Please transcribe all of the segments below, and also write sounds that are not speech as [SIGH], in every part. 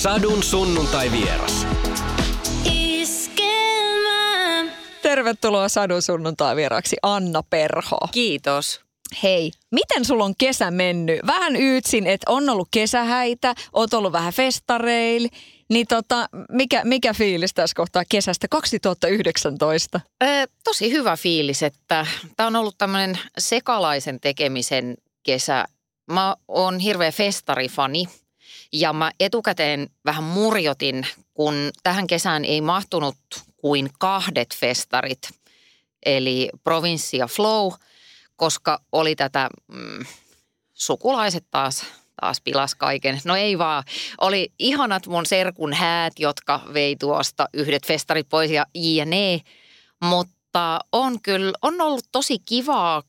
Sadun sunnuntai vieras. Tervetuloa Sadun sunnuntai vieraksi Anna Perho. Kiitos. Hei, miten sulla on kesä mennyt? Vähän yytsin, että on ollut kesähäitä, oot ollut vähän festareil. Niin tota, mikä, mikä fiilis tässä kohtaa kesästä 2019? Ö, tosi hyvä fiilis, että tämä on ollut tämmöinen sekalaisen tekemisen kesä. Mä oon hirveä festarifani ja mä etukäteen vähän murjotin, kun tähän kesään ei mahtunut kuin kahdet festarit, eli Provinssi ja Flow, koska oli tätä mm, sukulaiset taas taas pilas kaiken. No ei vaan. Oli ihanat mun serkun häät, jotka vei tuosta yhdet festarit pois ja jne. Mutta on kyllä, on ollut tosi kivaa,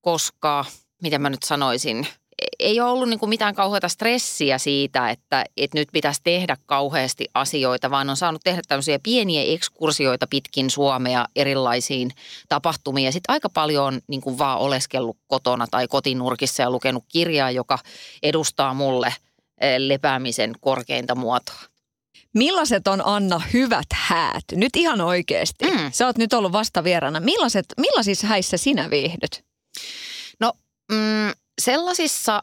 koska, miten mä nyt sanoisin – ei ole ollut niin kuin mitään kauheata stressiä siitä, että, että nyt pitäisi tehdä kauheasti asioita, vaan on saanut tehdä tämmöisiä pieniä ekskursioita pitkin Suomea erilaisiin tapahtumiin. sitten aika paljon on niin kuin vaan oleskellut kotona tai kotinurkissa ja lukenut kirjaa, joka edustaa mulle eh, lepäämisen korkeinta muotoa. Millaiset on Anna hyvät häät? Nyt ihan oikeasti. Mm. Sä oot nyt ollut vastavierana. Millaiset, millaisissa häissä sinä viihdyt? No mm, sellaisissa,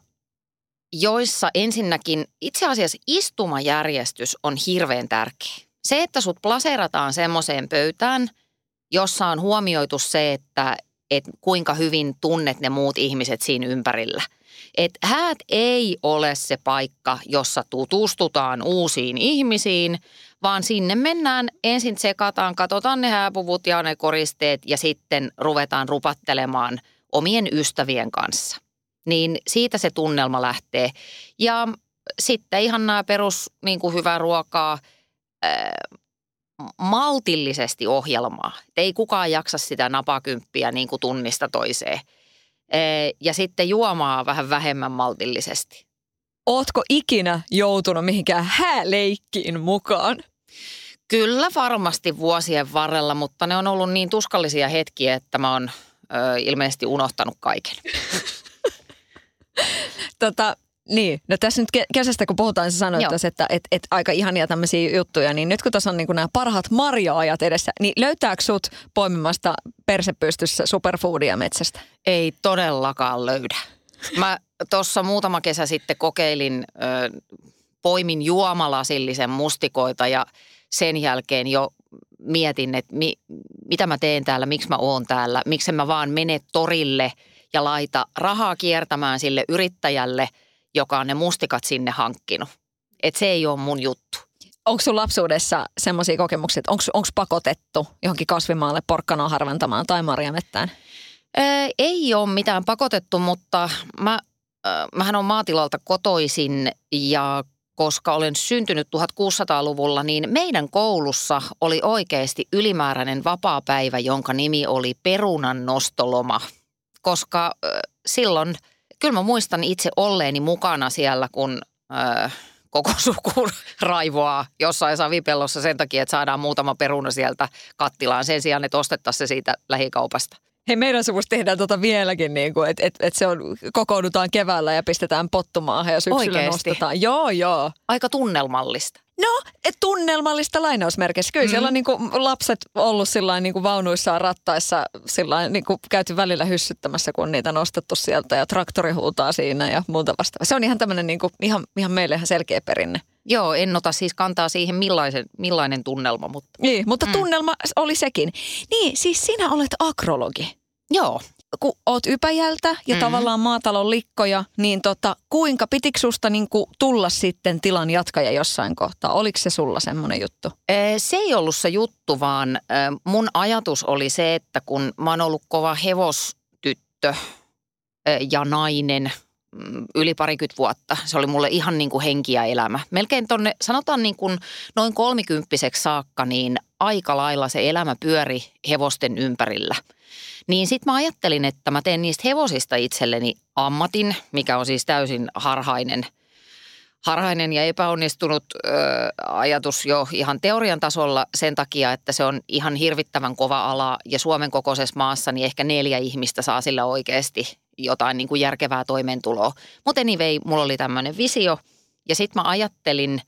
joissa ensinnäkin itse asiassa istumajärjestys on hirveän tärkeä. Se, että sut plaseerataan semmoiseen pöytään, jossa on huomioitu se, että et kuinka hyvin tunnet ne muut ihmiset siinä ympärillä. Et häät ei ole se paikka, jossa tutustutaan uusiin ihmisiin, vaan sinne mennään, ensin tsekataan, katsotaan ne hääpuvut ja ne koristeet ja sitten ruvetaan rupattelemaan omien ystävien kanssa – niin siitä se tunnelma lähtee. Ja sitten ihan nämä perus niin kuin hyvää ruokaa, ää, maltillisesti ohjelmaa. Et ei kukaan jaksa sitä napakymppiä niin kuin tunnista toiseen. Ää, ja sitten juomaa vähän vähemmän maltillisesti. Ootko ikinä joutunut mihinkään hääleikkiin mukaan? Kyllä varmasti vuosien varrella, mutta ne on ollut niin tuskallisia hetkiä, että mä oon ö, ilmeisesti unohtanut kaiken. [LAUGHS] tota, niin, no tässä nyt kesästä kun puhutaan, sä sanoit tässä, että et, et aika ihania tämmöisiä juttuja, niin nyt kun tässä on niin nämä parhaat marja-ajat edessä, niin löytääkö sut poimimasta persepystyssä superfoodia metsästä? Ei todellakaan löydä. Mä tuossa muutama kesä sitten kokeilin, ö, poimin juomalasillisen mustikoita ja sen jälkeen jo mietin, että mi, mitä mä teen täällä, miksi mä oon täällä, miksi mä vaan mene torille – ja laita rahaa kiertämään sille yrittäjälle, joka on ne mustikat sinne hankkinut. Et se ei ole mun juttu. Onko sun lapsuudessa semmoisia kokemuksia, että onko pakotettu johonkin kasvimaalle porkkanaa harventamaan tai marjamettään? Ää, ei ole mitään pakotettu, mutta mä, äh, mähän on maatilalta kotoisin ja koska olen syntynyt 1600-luvulla, niin meidän koulussa oli oikeasti ylimääräinen vapaapäivä, jonka nimi oli perunan nostoloma – koska silloin, kyllä mä muistan itse olleeni mukana siellä, kun koko [LAUGHS] suku raivoaa jossain savipellossa sen takia, että saadaan muutama peruna sieltä kattilaan sen sijaan, että ostettaisiin se siitä lähikaupasta. Hei, meidän suvussa tehdään tota vieläkin, niin kuin, että et, et se on, kokoonnutaan keväällä ja pistetään pottumaahan ja syksyllä Oikeesti? nostetaan. Joo, joo. Aika tunnelmallista. No, et tunnelmallista lainausmerkissä. Kyllä mm. siellä on niin kuin lapset ollut sillain niin kuin vaunuissaan rattaissa sillain niin kuin käyty välillä hyssyttämässä, kun niitä nostettu sieltä ja traktori huutaa siinä ja muuta vastaavaa. Se on ihan tämmöinen niin kuin, ihan, ihan meille ihan selkeä perinne. Joo, en ota siis kantaa siihen millaisen, millainen tunnelma. Mutta. Niin, mutta mm. tunnelma oli sekin. Niin, siis sinä olet akrologi. Joo, kun oot Ypäjältä ja mm-hmm. tavallaan maatalon likkoja, niin tota, kuinka pitikö susta niin kuin tulla sitten tilan jatkaja jossain kohtaa? Oliko se sulla semmoinen juttu? Se ei ollut se juttu, vaan mun ajatus oli se, että kun mä oon ollut kova hevostyttö ja nainen mm, yli parikymmentä vuotta. Se oli mulle ihan niin kuin henki ja elämä. Melkein tonne, sanotaan niin kuin noin kolmikymppiseksi saakka, niin aika lailla se elämä pyöri hevosten ympärillä – niin sitten mä ajattelin, että mä teen niistä hevosista itselleni ammatin, mikä on siis täysin harhainen, harhainen ja epäonnistunut ö, ajatus jo ihan teorian tasolla sen takia, että se on ihan hirvittävän kova ala ja Suomen kokoisessa maassa niin ehkä neljä ihmistä saa sillä oikeasti jotain niin kuin järkevää toimeentuloa. Mutta anyway, mulla oli tämmöinen visio ja sitten mä ajattelin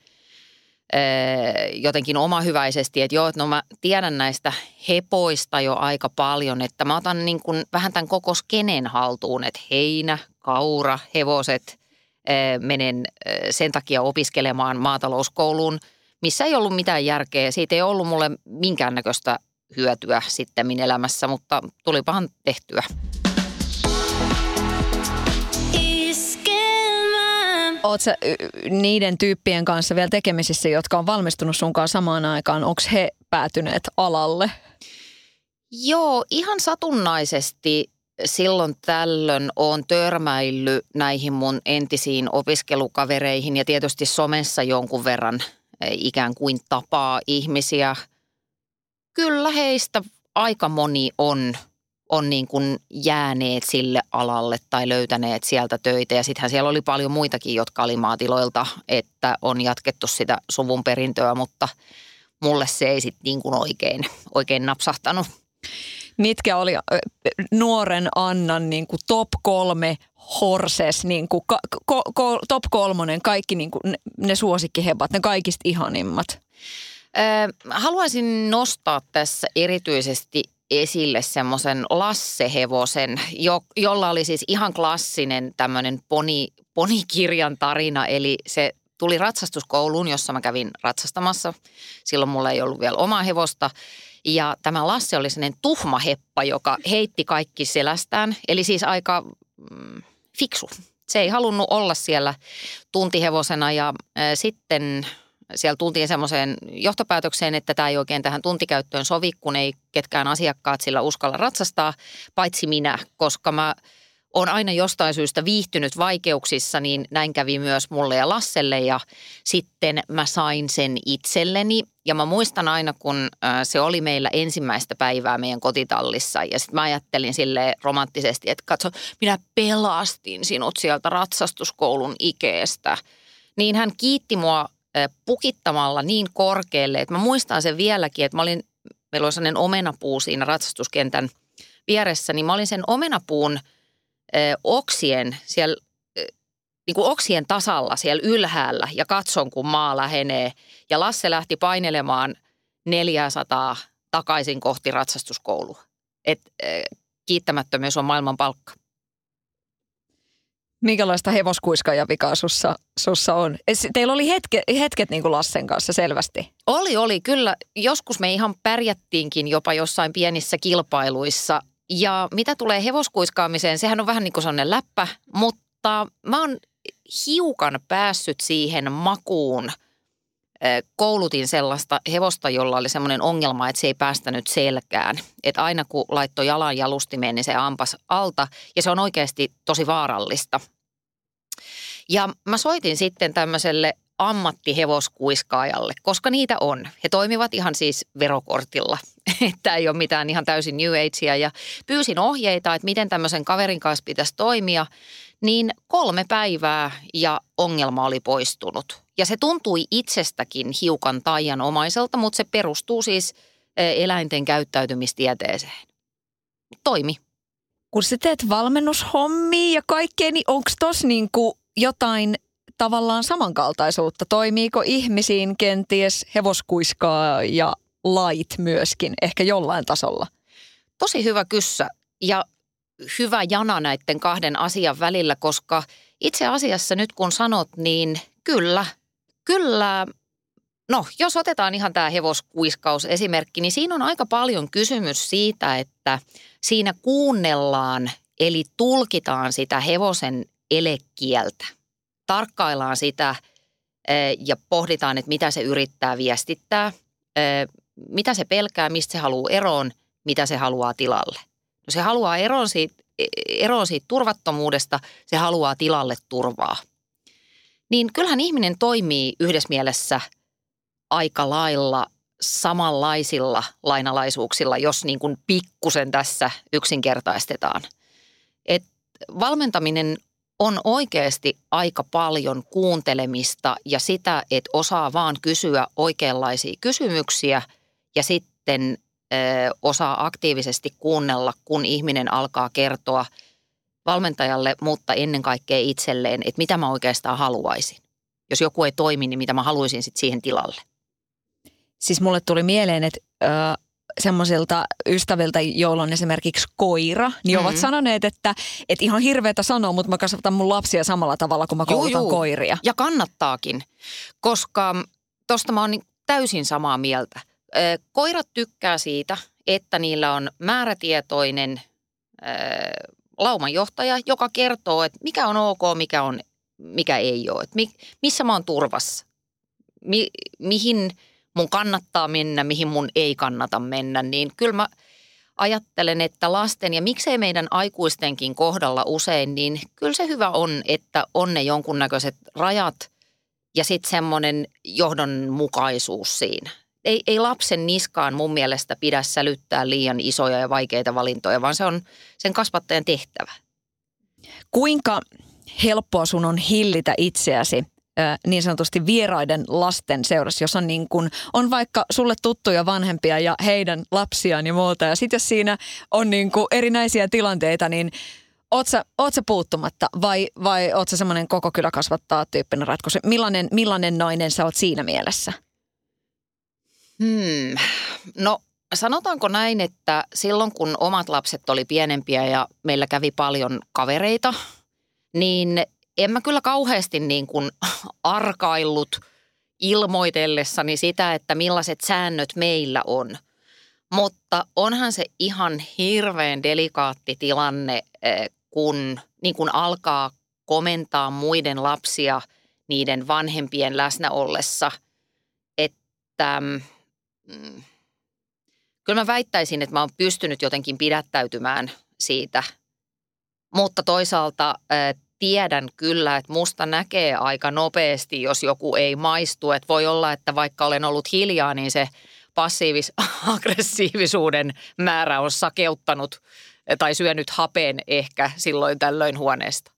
jotenkin omahyväisesti, että joo, että no mä tiedän näistä hepoista jo aika paljon, että mä otan niin kuin vähän tämän koko skenen haltuun, että heinä, kaura, hevoset, menen sen takia opiskelemaan maatalouskouluun, missä ei ollut mitään järkeä. Siitä ei ollut mulle minkäännäköistä hyötyä sitten elämässä, mutta tulipahan tehtyä. Oletko niiden tyyppien kanssa vielä tekemisissä, jotka on valmistunut sunkaan samaan aikaan? Onko he päätyneet alalle? Joo, ihan satunnaisesti silloin tällöin on törmäillyt näihin mun entisiin opiskelukavereihin ja tietysti somessa jonkun verran e, ikään kuin tapaa ihmisiä. Kyllä heistä aika moni on on niin kuin jääneet sille alalle tai löytäneet sieltä töitä. Ja sittenhän siellä oli paljon muitakin, jotka oli maatiloilta, että on jatkettu sitä suvun perintöä, mutta mulle se ei sitten niin kuin oikein, oikein napsahtanut. Mitkä oli nuoren Annan niin kuin top kolme horses, niin kuin ka, ko, ko, top kolmonen, kaikki niin kuin ne, suosikkihebat, ne kaikista ihanimmat? haluaisin nostaa tässä erityisesti esille semmoisen Lasse-hevosen, jo, jolla oli siis ihan klassinen tämmöinen poni, ponikirjan tarina. Eli se tuli ratsastuskouluun, jossa mä kävin ratsastamassa. Silloin mulla ei ollut vielä omaa hevosta. Ja tämä Lasse oli sellainen tuhma heppa, joka heitti kaikki selästään. Eli siis aika mm, fiksu. Se ei halunnut olla siellä tuntihevosena ja äh, sitten siellä tultiin semmoiseen johtopäätökseen, että tämä ei oikein tähän tuntikäyttöön sovi, kun ei ketkään asiakkaat sillä uskalla ratsastaa, paitsi minä, koska mä on aina jostain syystä viihtynyt vaikeuksissa, niin näin kävi myös mulle ja Lasselle ja sitten mä sain sen itselleni. Ja mä muistan aina, kun se oli meillä ensimmäistä päivää meidän kotitallissa ja sitten mä ajattelin sille romanttisesti, että katso, minä pelastin sinut sieltä ratsastuskoulun ikeestä. Niin hän kiitti mua pukittamalla niin korkealle, että mä muistan sen vieläkin, että mä olin, meillä oli sellainen omenapuu siinä ratsastuskentän vieressä, niin mä olin sen omenapuun oksien siellä niin kuin oksien tasalla siellä ylhäällä ja katson, kun maa lähenee. Ja Lasse lähti painelemaan 400 takaisin kohti ratsastuskoulua. Et, kiittämättömyys on maailman palkka. Minkälaista hevoskuiskaaja vikaa sussa, sussa on? Teillä oli hetke, hetket niin kuin Lassen kanssa selvästi. Oli, oli. Kyllä. Joskus me ihan pärjättiinkin jopa jossain pienissä kilpailuissa. Ja mitä tulee hevoskuiskaamiseen, sehän on vähän niin kuin sellainen läppä, mutta mä oon hiukan päässyt siihen makuun. Koulutin sellaista hevosta, jolla oli semmoinen ongelma, että se ei päästänyt selkään. Että aina kun laittoi jalan jalustimeen, niin se ampas alta ja se on oikeasti tosi vaarallista. Ja mä soitin sitten tämmöiselle ammattihevoskuiskaajalle, koska niitä on. He toimivat ihan siis verokortilla, [LAUGHS] että ei ole mitään ihan täysin New Agea. Ja pyysin ohjeita, että miten tämmöisen kaverin kanssa pitäisi toimia, niin kolme päivää ja ongelma oli poistunut. Ja se tuntui itsestäkin hiukan taianomaiselta, mutta se perustuu siis e, eläinten käyttäytymistieteeseen. Toimi. Kun sä teet valmennushommia ja kaikkea, niin onko tos niinku jotain tavallaan samankaltaisuutta? Toimiiko ihmisiin kenties hevoskuiskaa ja lait myöskin, ehkä jollain tasolla? Tosi hyvä kyssä ja hyvä jana näiden kahden asian välillä, koska itse asiassa nyt kun sanot, niin kyllä, kyllä No, jos otetaan ihan tämä hevoskuiskaus esimerkki, niin siinä on aika paljon kysymys siitä, että siinä kuunnellaan, eli tulkitaan sitä hevosen elekieltä – tarkkaillaan sitä ja pohditaan, että mitä se yrittää viestittää, mitä se pelkää, mistä se haluaa eroon, mitä se haluaa tilalle. No se haluaa eroon siitä, e, eroon siitä turvattomuudesta, se haluaa tilalle turvaa. Niin kyllähän ihminen toimii yhdessä mielessä aika lailla samanlaisilla lainalaisuuksilla, jos niin kuin pikkusen tässä yksinkertaistetaan. Et valmentaminen on oikeasti aika paljon kuuntelemista ja sitä, että osaa vaan kysyä oikeanlaisia kysymyksiä ja sitten ö, osaa aktiivisesti kuunnella, kun ihminen alkaa kertoa valmentajalle, mutta ennen kaikkea itselleen, että mitä mä oikeastaan haluaisin. jos joku ei toimi, niin mitä mä haluaisin sitten siihen tilalle. Siis mulle tuli mieleen, että ö, semmoisilta ystäviltä, joilla on esimerkiksi koira, niin mm-hmm. ovat sanoneet, että, että ihan hirveätä sanoa, mutta mä kasvatan mun lapsia samalla tavalla kuin mä koulutan juu, juu. koiria. Ja kannattaakin, koska tosta mä oon niin täysin samaa mieltä. Koirat tykkää siitä, että niillä on määrätietoinen laumanjohtaja, joka kertoo, että mikä on ok, mikä, on, mikä ei ole. Että mi, missä mä oon turvassa, mi, mihin mun kannattaa mennä, mihin mun ei kannata mennä. Niin kyllä mä ajattelen, että lasten ja miksei meidän aikuistenkin kohdalla usein, niin kyllä se hyvä on, että on ne jonkunnäköiset rajat ja sitten semmoinen johdonmukaisuus siinä ei, ei lapsen niskaan mun mielestä pidä sälyttää liian isoja ja vaikeita valintoja, vaan se on sen kasvattajan tehtävä. Kuinka helppoa sun on hillitä itseäsi niin sanotusti vieraiden lasten seurassa, jos on, niin kun, on vaikka sulle tuttuja vanhempia ja heidän lapsiaan ja muuta. Ja sitten jos siinä on niin kuin erinäisiä tilanteita, niin oot sä, oot sä puuttumatta vai, vai oot sä semmoinen koko kylä kasvattaa tyyppinen ratkaisu? Millainen, millainen nainen sä oot siinä mielessä? Hmm. No sanotaanko näin, että silloin kun omat lapset oli pienempiä ja meillä kävi paljon kavereita, niin en mä kyllä kauheasti niin kuin [LAUGHS] arkaillut ilmoitellessani sitä, että millaiset säännöt meillä on. Mutta onhan se ihan hirveän delikaatti tilanne, eh, kun niin kuin alkaa komentaa muiden lapsia niiden vanhempien läsnä ollessa, että mm, kyllä mä väittäisin, että mä oon pystynyt jotenkin pidättäytymään siitä. Mutta toisaalta äh, tiedän kyllä, että musta näkee aika nopeasti, jos joku ei maistu. Että voi olla, että vaikka olen ollut hiljaa, niin se passiivis-aggressiivisuuden [LAUGHS] määrä on sakeuttanut tai syönyt hapeen ehkä silloin tällöin huoneesta.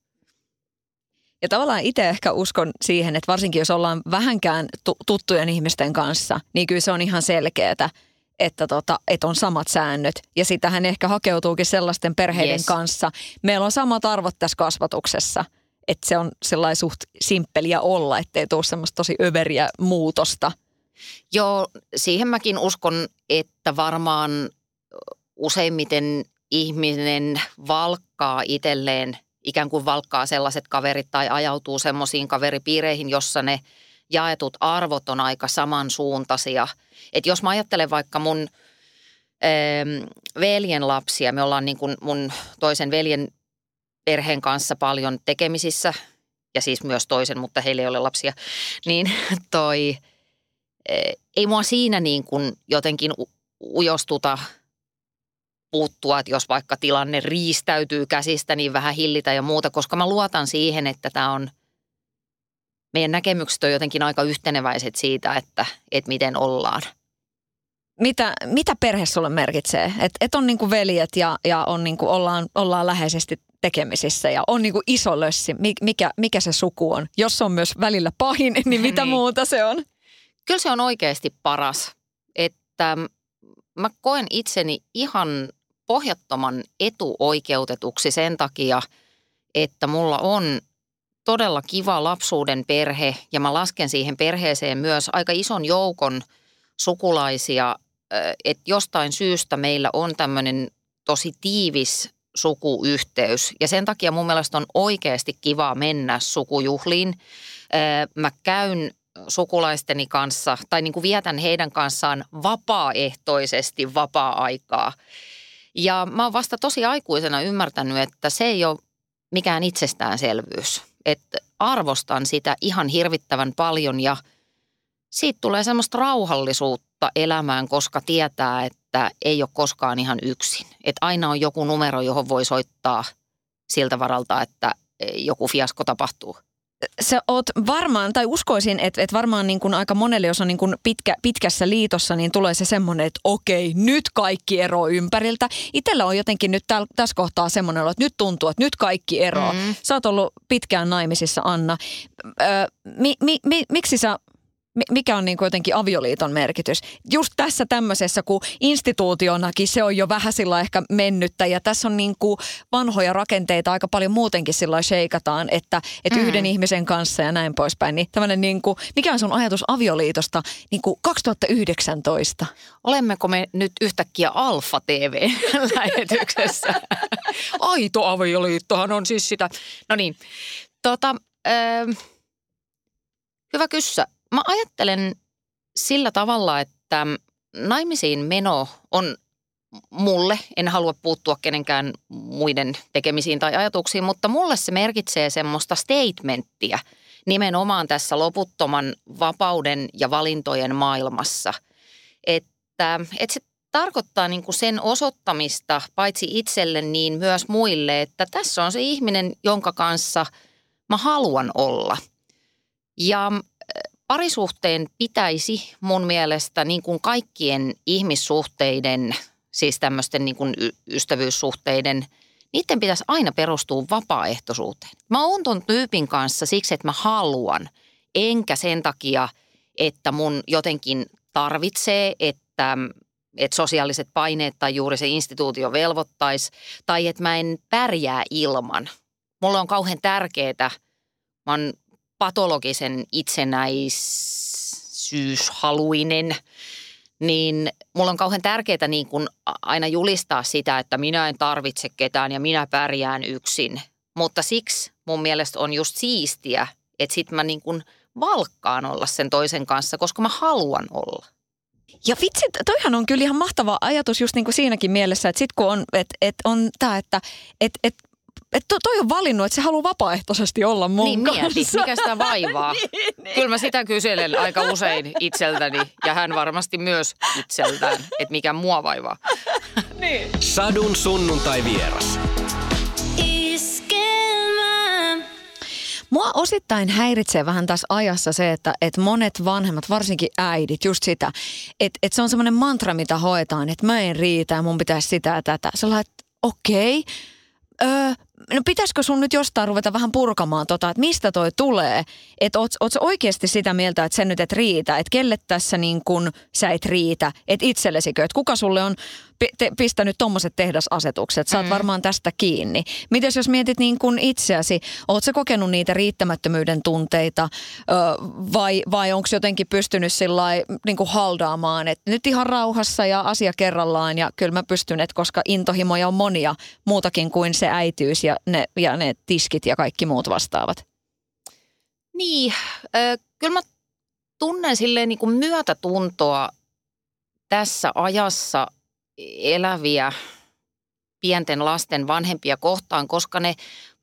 Ja tavallaan itse ehkä uskon siihen, että varsinkin jos ollaan vähänkään tuttujen ihmisten kanssa, niin kyllä se on ihan selkeää, että, tota, että on samat säännöt. Ja sitähän ehkä hakeutuukin sellaisten perheiden yes. kanssa. Meillä on samat arvot tässä kasvatuksessa, että se on sellainen suht simppeliä olla, ettei tule semmoista tosi överiä muutosta. Joo, siihen mäkin uskon, että varmaan useimmiten ihminen valkkaa itselleen ikään kuin valkkaa sellaiset kaverit tai ajautuu semmoisiin kaveripiireihin, jossa ne jaetut arvot on aika samansuuntaisia. Että jos mä ajattelen vaikka mun ähm, veljen lapsia, me ollaan niin kuin mun toisen veljen perheen kanssa paljon tekemisissä, ja siis myös toisen, mutta heillä ei ole lapsia, niin [LAUGHS] toi, ei mua siinä niin kuin jotenkin ujostuta – puuttua, että jos vaikka tilanne riistäytyy käsistä, niin vähän hillitä ja muuta, koska mä luotan siihen, että tämä on, meidän näkemykset on jotenkin aika yhteneväiset siitä, että, että miten ollaan. Mitä, mitä perhe sulle merkitsee? Että et on niinku veljet ja, ja on niinku ollaan, ollaan läheisesti tekemisissä ja on niinku iso lössi. Mikä, mikä se suku on? Jos on myös välillä pahin, [LAUGHS] niin mitä niin. muuta se on? Kyllä se on oikeasti paras. Että mä koen itseni ihan pohjattoman etuoikeutetuksi sen takia, että mulla on todella kiva lapsuuden perhe ja mä lasken siihen perheeseen myös aika ison joukon sukulaisia, että jostain syystä meillä on tämmöinen tosi tiivis sukuyhteys ja sen takia mun mielestä on oikeasti kiva mennä sukujuhliin. Mä käyn sukulaisteni kanssa tai niin kuin vietän heidän kanssaan vapaaehtoisesti vapaa-aikaa. Ja mä oon vasta tosi aikuisena ymmärtänyt, että se ei ole mikään itsestäänselvyys. Että arvostan sitä ihan hirvittävän paljon ja siitä tulee semmoista rauhallisuutta elämään, koska tietää, että ei ole koskaan ihan yksin. Että aina on joku numero, johon voi soittaa siltä varalta, että joku fiasko tapahtuu sä oot varmaan, tai uskoisin, että, että varmaan niin kuin aika monelle, jos on niin kuin pitkä, pitkässä liitossa, niin tulee se semmoinen, että okei, nyt kaikki ero ympäriltä. Itellä on jotenkin nyt täl, tässä kohtaa semmoinen, että nyt tuntuu, että nyt kaikki ero. Mm. Sä oot ollut pitkään naimisissa, Anna. Ö, mi, mi, mi, miksi sä mikä on niin kuin jotenkin avioliiton merkitys. Just tässä tämmöisessä, kun instituutionakin se on jo vähän sillä ehkä mennyttä ja tässä on niin kuin vanhoja rakenteita aika paljon muutenkin sillä sheikataan, että, että mm. yhden ihmisen kanssa ja näin poispäin. Niin tämmöinen niin kuin, mikä on sun ajatus avioliitosta niin kuin 2019? Olemmeko me nyt yhtäkkiä Alfa TV-lähetyksessä? [LAUGHS] Aito avioliittohan on siis sitä. No niin, tota, äh, hyvä kyssä. Mä ajattelen sillä tavalla, että naimisiin meno on mulle, en halua puuttua kenenkään muiden tekemisiin tai ajatuksiin, mutta mulle se merkitsee semmoista statementtia nimenomaan tässä loputtoman vapauden ja valintojen maailmassa. Että, että se tarkoittaa niin kuin sen osoittamista paitsi itselle niin myös muille, että tässä on se ihminen, jonka kanssa mä haluan olla. Ja parisuhteen pitäisi mun mielestä niin kuin kaikkien ihmissuhteiden, siis tämmöisten niin kuin ystävyyssuhteiden, niiden pitäisi aina perustua vapaaehtoisuuteen. Mä oon ton tyypin kanssa siksi, että mä haluan, enkä sen takia, että mun jotenkin tarvitsee, että, että sosiaaliset paineet tai juuri se instituutio velvoittaisi, tai että mä en pärjää ilman. Mulle on kauhean tärkeää, mä oon patologisen itsenäisyyshaluinen, niin mulla on kauhean tärkeää niin kuin aina julistaa sitä, että minä en tarvitse ketään ja minä pärjään yksin. Mutta siksi mun mielestä on just siistiä, että sit mä niin kuin valkkaan olla sen toisen kanssa, koska mä haluan olla. Ja vitsi, toihan on kyllä ihan mahtava ajatus just niin kuin siinäkin mielessä, että sit kun on, että et on tämä, että et, et että toi on valinnut, että se haluaa vapaaehtoisesti olla mun niin, kanssa. Mieti, mikä sitä vaivaa. [LAUGHS] niin, niin. Kyllä mä sitä kyselen aika usein itseltäni ja hän varmasti myös itseltään, että mikä mua vaivaa. [LAUGHS] niin. Sadun sunnuntai vieras. Mua osittain häiritsee vähän tässä ajassa se, että, että monet vanhemmat, varsinkin äidit, just sitä, että, että se on semmoinen mantra, mitä hoetaan, että mä en riitä ja mun pitäisi sitä ja tätä. Sellainen, että okei, okay, öö, no pitäisikö sun nyt jostain ruveta vähän purkamaan tota, että mistä toi tulee? Että oot, oot oikeasti sitä mieltä, että sen nyt et riitä? Että kelle tässä niin kun sä et riitä? Että itsellesikö? Että kuka sulle on te, pistänyt tommoset tehdasasetukset? Sä oot mm. varmaan tästä kiinni. Mites jos mietit niin kun itseäsi? Oot sä kokenut niitä riittämättömyyden tunteita ö, vai, vai onko jotenkin pystynyt sillä niin haldaamaan, että nyt ihan rauhassa ja asia kerrallaan ja kyllä mä pystyn, että koska intohimoja on monia muutakin kuin se äityys ja ne, ja ne tiskit ja kaikki muut vastaavat. Niin, äh, kyllä mä tunnen silleen niin kuin myötätuntoa tässä ajassa eläviä pienten lasten vanhempia kohtaan, koska ne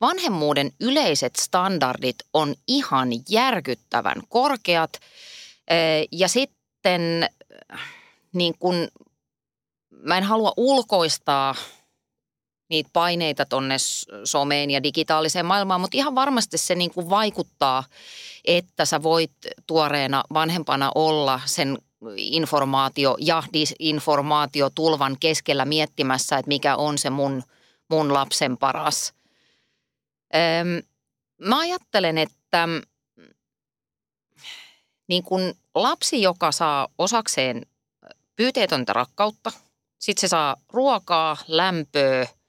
vanhemmuuden yleiset standardit on ihan järkyttävän korkeat. Ja sitten niin kun, mä en halua ulkoistaa niitä paineita tonne someen ja digitaaliseen maailmaan, mutta ihan varmasti se niin kuin vaikuttaa, että sä voit tuoreena vanhempana olla sen informaatio- ja disinformaatiotulvan keskellä miettimässä, että mikä on se mun, mun lapsen paras. Öm, mä ajattelen, että niin kun lapsi, joka saa osakseen pyyteetöntä rakkautta, sitten se saa ruokaa, lämpöä –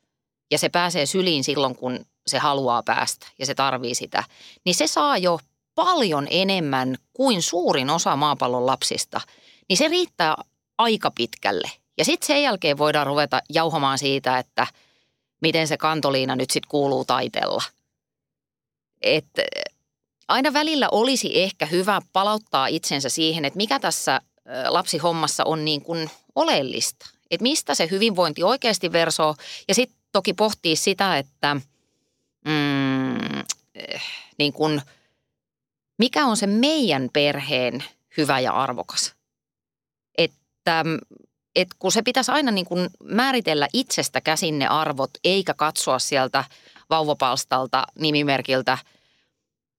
ja se pääsee syliin silloin, kun se haluaa päästä ja se tarvii sitä, niin se saa jo paljon enemmän kuin suurin osa maapallon lapsista. Niin se riittää aika pitkälle. Ja sitten sen jälkeen voidaan ruveta jauhamaan siitä, että miten se kantoliina nyt sitten kuuluu taitella. Et aina välillä olisi ehkä hyvä palauttaa itsensä siihen, että mikä tässä lapsihommassa on niin kuin oleellista. Että mistä se hyvinvointi oikeasti versoo. Ja sitten toki pohtii sitä, että mm, niin kun, mikä on se meidän perheen hyvä ja arvokas. Että et kun se pitäisi aina niin kun määritellä itsestä käsin ne arvot, eikä katsoa sieltä vauvapalstalta nimimerkiltä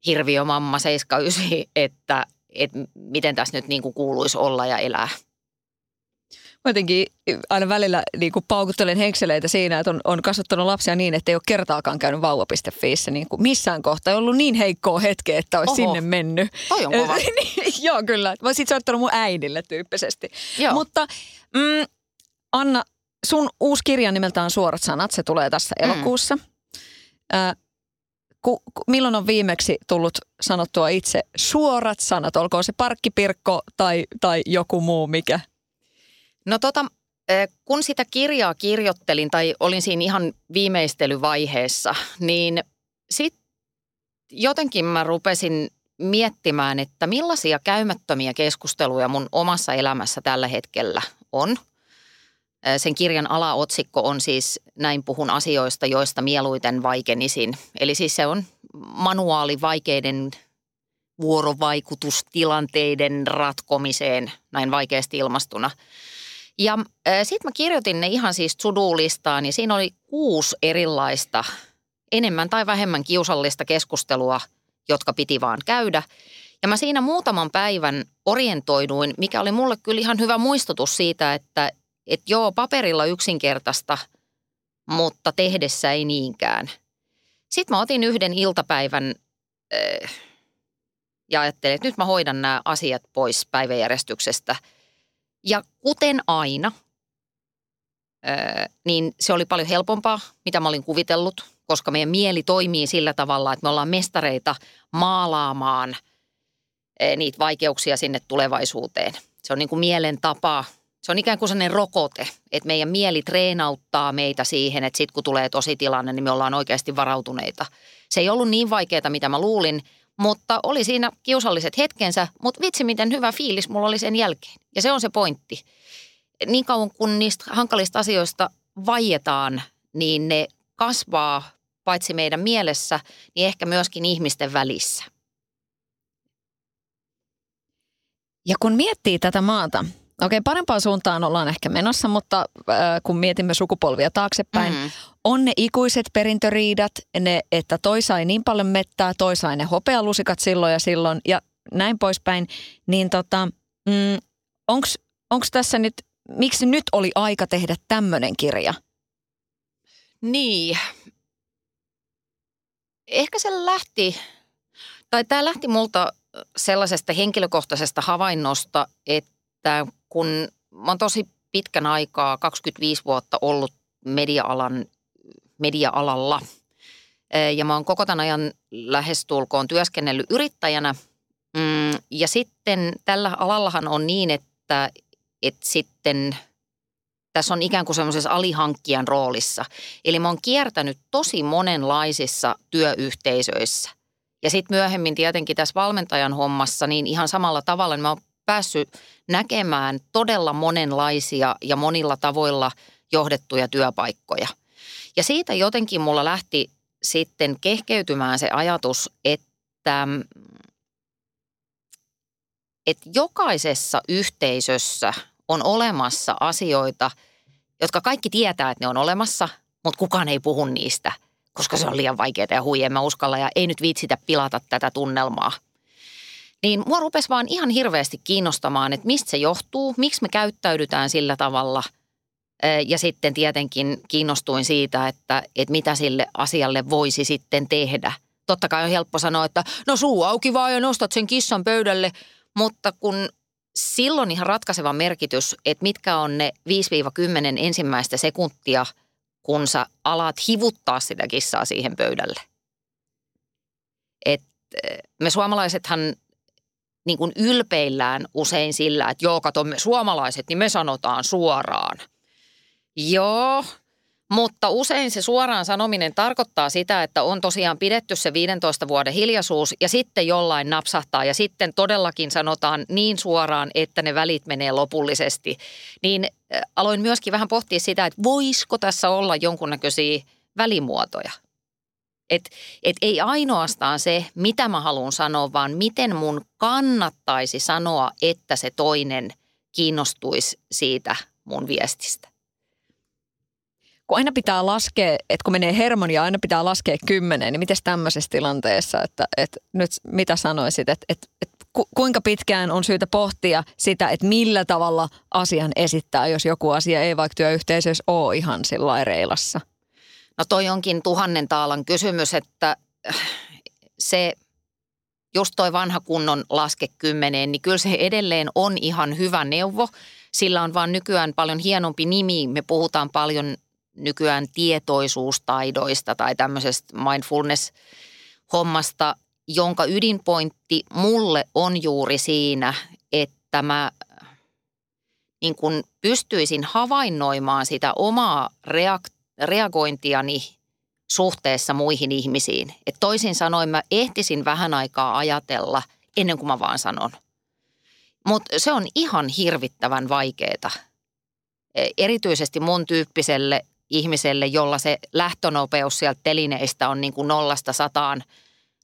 hirviömamma 79, että, että miten tässä nyt niin kuin kuuluisi olla ja elää. Jotenkin aina välillä niin kuin paukuttelen henkseleitä siinä, että on, on kasvattanut lapsia niin, että ei ole kertaakaan käynyt vauva.fiissä niin kuin missään kohtaa. Ei ollut niin heikkoa hetkeä, että olisi Oho. sinne mennyt. Toi on kova. [LAUGHS] Niin, joo, kyllä. Mä olisin soittanut mun äidille tyyppisesti. Joo. Mutta mm, Anna, sun uusi kirja nimeltään Suorat sanat, se tulee tässä mm. elokuussa. Äh, ku, ku, milloin on viimeksi tullut sanottua itse suorat sanat, olkoon se parkkipirkko tai, tai joku muu mikä? No tota, kun sitä kirjaa kirjoittelin tai olin siinä ihan viimeistelyvaiheessa, niin sitten jotenkin mä rupesin miettimään, että millaisia käymättömiä keskusteluja mun omassa elämässä tällä hetkellä on. Sen kirjan alaotsikko on siis Näin puhun asioista, joista mieluiten vaikenisin. Eli siis se on manuaali vaikeiden vuorovaikutustilanteiden ratkomiseen näin vaikeasti ilmastuna. Ja äh, sitten mä kirjoitin ne ihan siis to-do-listaan ja siinä oli kuusi erilaista enemmän tai vähemmän kiusallista keskustelua, jotka piti vaan käydä. Ja mä siinä muutaman päivän orientoiduin, mikä oli mulle kyllä ihan hyvä muistutus siitä, että et joo, paperilla yksinkertaista, mutta tehdessä ei niinkään. Sitten mä otin yhden iltapäivän äh, ja ajattelin, että nyt mä hoidan nämä asiat pois päiväjärjestyksestä – ja kuten aina, niin se oli paljon helpompaa, mitä mä olin kuvitellut, koska meidän mieli toimii sillä tavalla, että me ollaan mestareita maalaamaan niitä vaikeuksia sinne tulevaisuuteen. Se on niin kuin mielen tapa, se on ikään kuin sellainen rokote, että meidän mieli treenauttaa meitä siihen, että sitten kun tulee tosi tilanne, niin me ollaan oikeasti varautuneita. Se ei ollut niin vaikeaa, mitä mä luulin, mutta oli siinä kiusalliset hetkensä, mutta vitsi miten hyvä fiilis mulla oli sen jälkeen. Ja se on se pointti. Niin kauan kun niistä hankalista asioista vaietaan, niin ne kasvaa paitsi meidän mielessä, niin ehkä myöskin ihmisten välissä. Ja kun miettii tätä maata, okei parempaan suuntaan ollaan ehkä menossa, mutta äh, kun mietimme sukupolvia taaksepäin, mm-hmm on ne ikuiset perintöriidat, ne, että toi sai niin paljon mettää, toi sai ne hopealusikat silloin ja silloin ja näin poispäin, niin tota, mm, onko tässä nyt, miksi nyt oli aika tehdä tämmöinen kirja? Niin. Ehkä se lähti, tai tämä lähti multa sellaisesta henkilökohtaisesta havainnosta, että kun mä oon tosi pitkän aikaa, 25 vuotta ollut media-alan media-alalla. Ja mä oon koko tämän ajan lähestulkoon työskennellyt yrittäjänä. Mm, ja sitten tällä alallahan on niin, että, että sitten tässä on ikään kuin semmoisessa alihankkijan roolissa. Eli mä oon kiertänyt tosi monenlaisissa työyhteisöissä. Ja sitten myöhemmin tietenkin tässä valmentajan hommassa niin ihan samalla tavalla niin mä oon päässyt näkemään todella monenlaisia ja monilla tavoilla johdettuja työpaikkoja – ja siitä jotenkin mulla lähti sitten kehkeytymään se ajatus, että, että jokaisessa yhteisössä on olemassa asioita, jotka kaikki tietää, että ne on olemassa, mutta kukaan ei puhu niistä, koska se on liian vaikeaa ja hui, en mä uskalla ja ei nyt viitsitä pilata tätä tunnelmaa. Niin mua rupesi vaan ihan hirveästi kiinnostamaan, että mistä se johtuu, miksi me käyttäydytään sillä tavalla – ja sitten tietenkin kiinnostuin siitä, että, että mitä sille asialle voisi sitten tehdä. Totta kai on helppo sanoa, että no suu auki vaan ja nostat sen kissan pöydälle, mutta kun silloin ihan ratkaiseva merkitys, että mitkä on ne 5-10 ensimmäistä sekuntia, kun sä alat hivuttaa sitä kissaa siihen pöydälle. Et me suomalaisethan niin kuin ylpeillään usein sillä, että joo, kato me suomalaiset, niin me sanotaan suoraan – Joo, mutta usein se suoraan sanominen tarkoittaa sitä, että on tosiaan pidetty se 15 vuoden hiljaisuus ja sitten jollain napsahtaa ja sitten todellakin sanotaan niin suoraan, että ne välit menee lopullisesti. Niin aloin myöskin vähän pohtia sitä, että voisiko tässä olla jonkunnäköisiä välimuotoja. Et, et ei ainoastaan se, mitä mä haluan sanoa, vaan miten mun kannattaisi sanoa, että se toinen kiinnostuisi siitä mun viestistä kun aina pitää laskea, että kun menee hermonia, aina pitää laskea kymmenen, niin miten tämmöisessä tilanteessa, että, että nyt mitä sanoisit, että, että, että ku, kuinka pitkään on syytä pohtia sitä, että millä tavalla asian esittää, jos joku asia ei vaikka työyhteisössä ole ihan sillä reilassa? No toi onkin tuhannen taalan kysymys, että äh, se just toi vanha kunnon laske kymmeneen, niin kyllä se edelleen on ihan hyvä neuvo. Sillä on vaan nykyään paljon hienompi nimi. Me puhutaan paljon nykyään tietoisuustaidoista tai tämmöisestä mindfulness-hommasta, jonka ydinpointti mulle on juuri siinä, että mä niin kun pystyisin havainnoimaan sitä omaa reak- reagointiani suhteessa muihin ihmisiin. Et toisin sanoen mä ehtisin vähän aikaa ajatella ennen kuin mä vaan sanon. Mutta se on ihan hirvittävän vaikeeta. E, erityisesti mun tyyppiselle ihmiselle, jolla se lähtönopeus sieltä telineistä on niin kuin nollasta sataan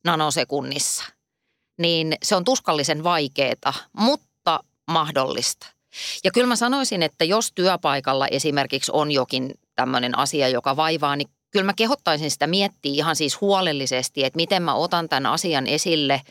nanosekunnissa. Niin se on tuskallisen vaikeeta, mutta mahdollista. Ja kyllä mä sanoisin, että jos työpaikalla esimerkiksi on jokin tämmöinen asia, joka vaivaa, niin kyllä mä kehottaisin sitä miettiä ihan siis huolellisesti, että miten mä otan tämän asian esille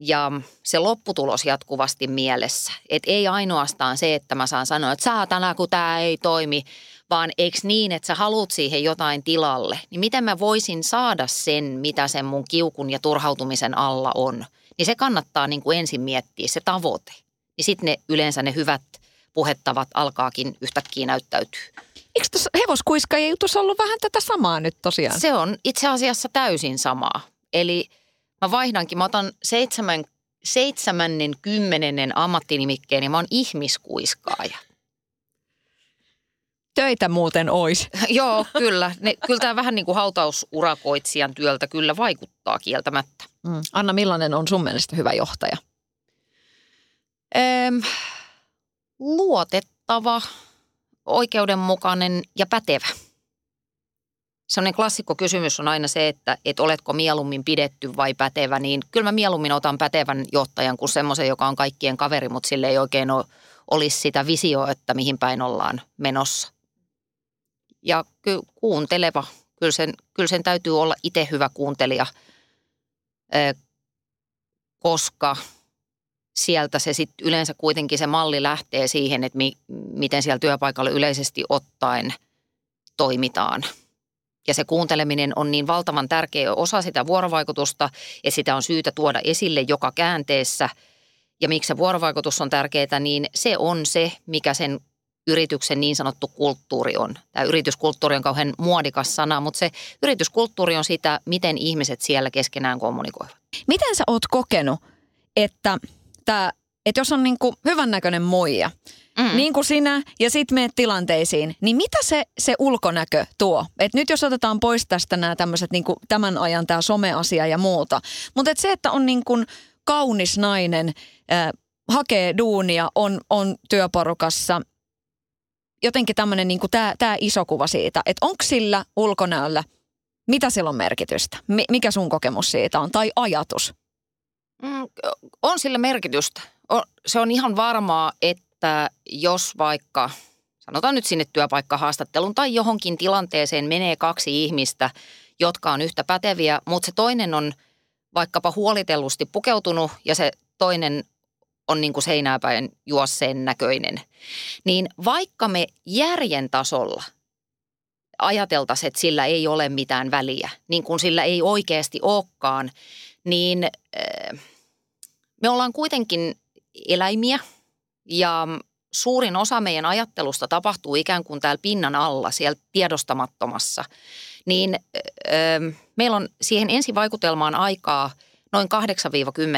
ja se lopputulos jatkuvasti mielessä. Että ei ainoastaan se, että mä saan sanoa, että saatana kun tämä ei toimi, vaan eikö niin, että sä haluat siihen jotain tilalle. Niin miten mä voisin saada sen, mitä sen mun kiukun ja turhautumisen alla on. Niin se kannattaa niin kuin ensin miettiä, se tavoite. Niin sitten ne yleensä ne hyvät puhettavat alkaakin yhtäkkiä näyttäytyy. Eikö tuossa hevoskuiskaajien jutussa ollut vähän tätä samaa nyt tosiaan? Se on itse asiassa täysin samaa. Eli mä vaihdankin, mä otan seitsemän, seitsemännen kymmenennen ammattinimikkeen ja mä oon ihmiskuiskaaja. Töitä muuten ois. [LAUGHS] Joo, kyllä. Ne, kyllä tämä vähän niin kuin hautausurakoitsijan työltä kyllä vaikuttaa kieltämättä. Mm. Anna, millainen on sun mielestä hyvä johtaja? Öm, luotettava, oikeudenmukainen ja pätevä. Sellainen klassikko kysymys on aina se, että, että oletko mieluummin pidetty vai pätevä, niin kyllä mä mieluummin otan pätevän johtajan kuin semmoisen, joka on kaikkien kaveri, mutta sille ei oikein ole, olisi sitä visioa, että mihin päin ollaan menossa. Ja ky- kuunteleva, kyllä sen, kyllä sen täytyy olla itse hyvä kuuntelija, koska – sieltä se sitten yleensä kuitenkin se malli lähtee siihen, että mi, miten siellä työpaikalla yleisesti ottaen toimitaan. Ja se kuunteleminen on niin valtavan tärkeä osa sitä vuorovaikutusta, että sitä on syytä tuoda esille joka käänteessä. Ja miksi se vuorovaikutus on tärkeää, niin se on se, mikä sen yrityksen niin sanottu kulttuuri on. Tämä yrityskulttuuri on kauhean muodikas sana, mutta se yrityskulttuuri on sitä, miten ihmiset siellä keskenään kommunikoivat. Miten sä oot kokenut, että – että, että jos on niin kuin hyvännäköinen muija, mm. niin kuin sinä, ja sitten meet tilanteisiin, niin mitä se, se ulkonäkö tuo? Et nyt jos otetaan pois tästä nämä tämmöiset niin tämän ajan tämä someasia ja muuta, mutta et se, että on niin kuin kaunis nainen, äh, hakee duunia, on, on työporukassa, jotenkin tämmöinen niin tämä, tämä iso kuva siitä, että onko sillä ulkonäöllä, mitä sillä on merkitystä? Mikä sun kokemus siitä on tai ajatus? Mm, on sillä merkitystä. Se on ihan varmaa, että jos vaikka, sanotaan nyt sinne työpaikkahaastattelun tai johonkin tilanteeseen menee kaksi ihmistä, jotka on yhtä päteviä, mutta se toinen on vaikkapa huolitellusti pukeutunut ja se toinen on niin kuin seinääpäin juosseen näköinen. Niin vaikka me järjen tasolla ajateltaisiin, että sillä ei ole mitään väliä, niin kuin sillä ei oikeasti olekaan, niin äh, me ollaan kuitenkin eläimiä ja suurin osa meidän ajattelusta tapahtuu ikään kuin täällä pinnan alla, siellä tiedostamattomassa. Niin öö, meillä on siihen ensivaikutelmaan aikaa noin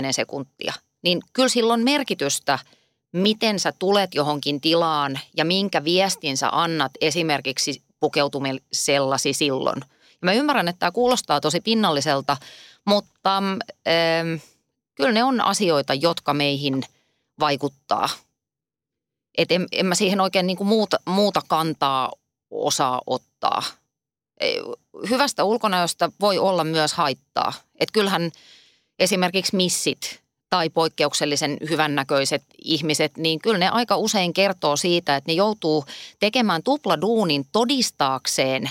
8-10 sekuntia. Niin kyllä silloin merkitystä, miten sä tulet johonkin tilaan ja minkä viestin sä annat esimerkiksi pukeutumisellasi silloin. Ja mä ymmärrän, että tämä kuulostaa tosi pinnalliselta, mutta... Öö, kyllä ne on asioita, jotka meihin vaikuttaa. Et en, en mä siihen oikein niin kuin muuta, muuta kantaa osaa ottaa. Hyvästä ulkonäöstä voi olla myös haittaa. Et kyllähän esimerkiksi missit tai poikkeuksellisen hyvännäköiset ihmiset, niin kyllä ne aika usein kertoo siitä, että ne joutuu tekemään tupladuunin todistaakseen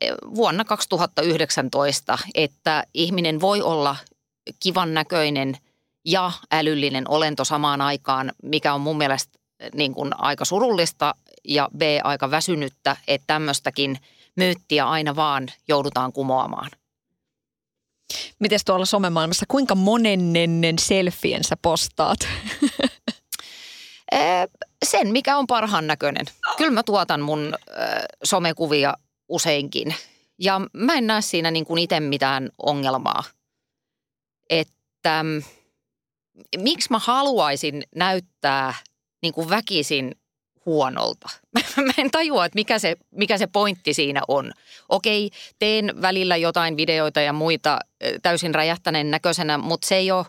eh, vuonna 2019, että ihminen voi olla kivan näköinen ja älyllinen olento samaan aikaan, mikä on mun mielestä niin kuin aika surullista ja B aika väsynyttä, että tämmöistäkin myyttiä aina vaan joudutaan kumoamaan. Miten tuolla somemaailmassa, kuinka monennen selfiensä postaat? [LAUGHS] Sen, mikä on parhaan näköinen. Kyllä mä tuotan mun somekuvia useinkin. Ja mä en näe siinä niin kuin itse mitään ongelmaa. Että mm, miksi mä haluaisin näyttää niin kuin väkisin huonolta. [LAUGHS] Mä en tajua, että mikä se, mikä se pointti siinä on. Okei, teen välillä jotain videoita ja muita täysin räjähtäneen näköisenä, mutta se ei ole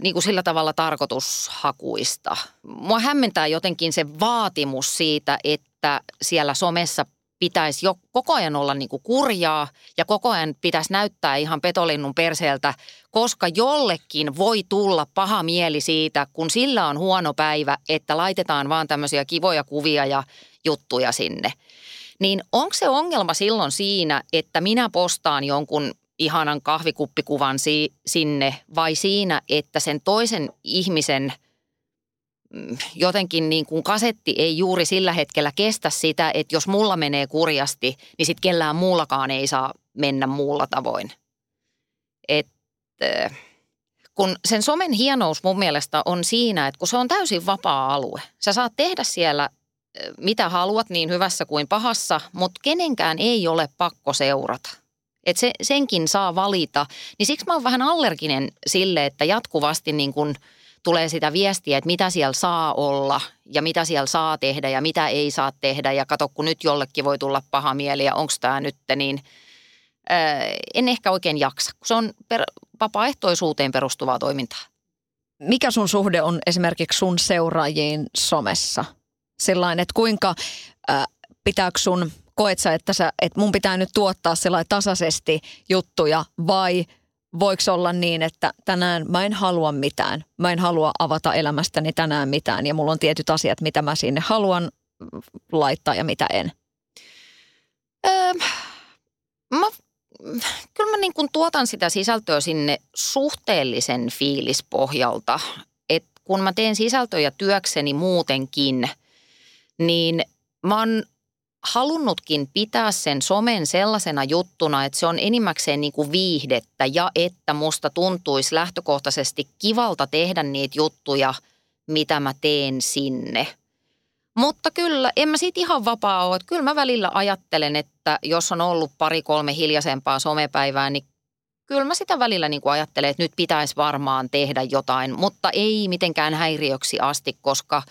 niin kuin sillä tavalla tarkoitushakuista. Mua hämmentää jotenkin se vaatimus siitä, että siellä somessa pitäisi jo koko ajan olla niin kuin kurjaa ja koko ajan pitäisi näyttää ihan petolinnun perseeltä, koska jollekin voi tulla paha mieli siitä, kun sillä on huono päivä, että laitetaan vaan tämmöisiä kivoja kuvia ja juttuja sinne. Niin onko se ongelma silloin siinä, että minä postaan jonkun ihanan kahvikuppikuvan si- sinne vai siinä, että sen toisen ihmisen – jotenkin niin kuin kasetti ei juuri sillä hetkellä kestä sitä, että jos mulla menee kurjasti, niin sitten kellään muullakaan ei saa mennä muulla tavoin. Et, kun sen somen hienous mun mielestä on siinä, että kun se on täysin vapaa alue. Sä saat tehdä siellä mitä haluat niin hyvässä kuin pahassa, mutta kenenkään ei ole pakko seurata. Et se, senkin saa valita. Niin siksi mä oon vähän allerginen sille, että jatkuvasti niin kuin – tulee sitä viestiä, että mitä siellä saa olla ja mitä siellä saa tehdä ja mitä ei saa tehdä. Ja kato, kun nyt jollekin voi tulla paha mieli ja onko tämä nyt, niin ää, en ehkä oikein jaksa. Se on per, vapaaehtoisuuteen perustuvaa toimintaa. Mikä sun suhde on esimerkiksi sun seuraajiin somessa? Sellainen, että kuinka äh, pitääkö sun, koet sä, että, sä, että mun pitää nyt tuottaa sellainen tasaisesti juttuja vai – voiko olla niin, että tänään mä en halua mitään. Mä en halua avata elämästäni tänään mitään ja mulla on tietyt asiat, mitä mä sinne haluan laittaa ja mitä en. Öö, mä, kyllä mä niin kuin tuotan sitä sisältöä sinne suhteellisen fiilispohjalta. että kun mä teen sisältöjä työkseni muutenkin, niin mä oon halunnutkin pitää sen somen sellaisena juttuna, että se on enimmäkseen niin kuin viihdettä ja että musta tuntuisi lähtökohtaisesti kivalta tehdä niitä juttuja, mitä mä teen sinne. Mutta kyllä, en mä siitä ihan vapaa ole. Kyllä mä välillä ajattelen, että jos on ollut pari-kolme hiljaisempaa somepäivää, niin kyllä mä sitä välillä niin kuin ajattelen, että nyt pitäisi varmaan tehdä jotain, mutta ei mitenkään häiriöksi asti, koska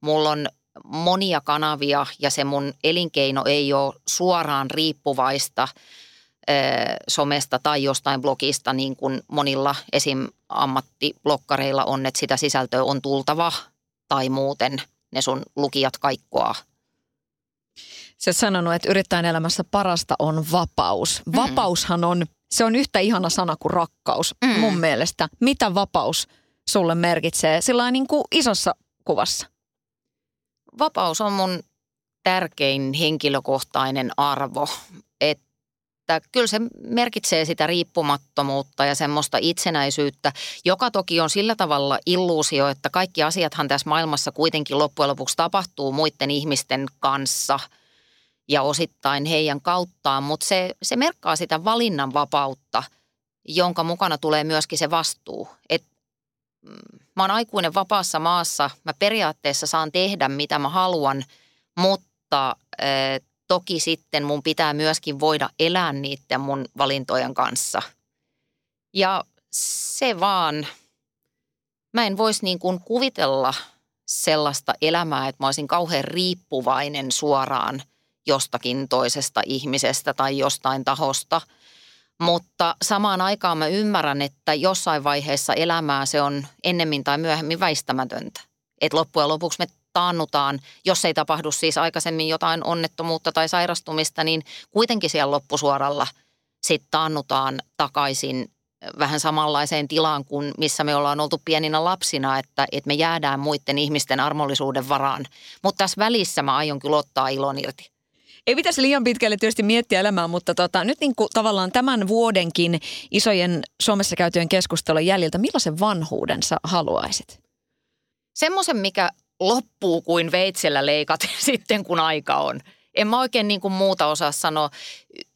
mulla on monia kanavia ja se mun elinkeino ei ole suoraan riippuvaista somesta tai jostain blogista, niin kuin monilla esim. ammattiblokkareilla on, että sitä sisältöä on tultava tai muuten ne sun lukijat kaikkoa. Sä sanonut, että yrittäjän elämässä parasta on vapaus. Mm. Vapaushan on, se on yhtä ihana sana kuin rakkaus mm. mun mielestä. Mitä vapaus sulle merkitsee sillä niin kuin isossa kuvassa? Vapaus on mun tärkein henkilökohtainen arvo. Että kyllä se merkitsee sitä riippumattomuutta ja semmoista itsenäisyyttä, joka toki on sillä tavalla illuusio, että kaikki asiathan tässä maailmassa kuitenkin loppujen lopuksi tapahtuu muiden ihmisten kanssa ja osittain heidän kauttaan, mutta se, se merkkaa sitä valinnanvapautta, jonka mukana tulee myöskin se vastuu. Että mä oon aikuinen vapaassa maassa, mä periaatteessa saan tehdä mitä mä haluan, mutta äh, toki sitten mun pitää myöskin voida elää niiden mun valintojen kanssa. Ja se vaan, mä en voisi niin kuin kuvitella sellaista elämää, että mä olisin kauhean riippuvainen suoraan jostakin toisesta ihmisestä tai jostain tahosta – mutta samaan aikaan mä ymmärrän, että jossain vaiheessa elämää se on ennemmin tai myöhemmin väistämätöntä. Että loppujen lopuksi me taannutaan, jos ei tapahdu siis aikaisemmin jotain onnettomuutta tai sairastumista, niin kuitenkin siellä loppusuoralla sitten taannutaan takaisin vähän samanlaiseen tilaan kuin missä me ollaan oltu pieninä lapsina, että, että me jäädään muiden ihmisten armollisuuden varaan. Mutta tässä välissä mä aion kyllä ottaa ilon irti. Ei pitäisi liian pitkälle tietysti miettiä elämää, mutta tota, nyt niin kuin tavallaan tämän vuodenkin isojen Suomessa käytyjen keskustelun jäljiltä, millaisen vanhuuden sä haluaisit? Semmoisen, mikä loppuu kuin veitsellä leikat [LAUGHS] sitten, kun aika on. En mä oikein niin kuin muuta osaa sanoa.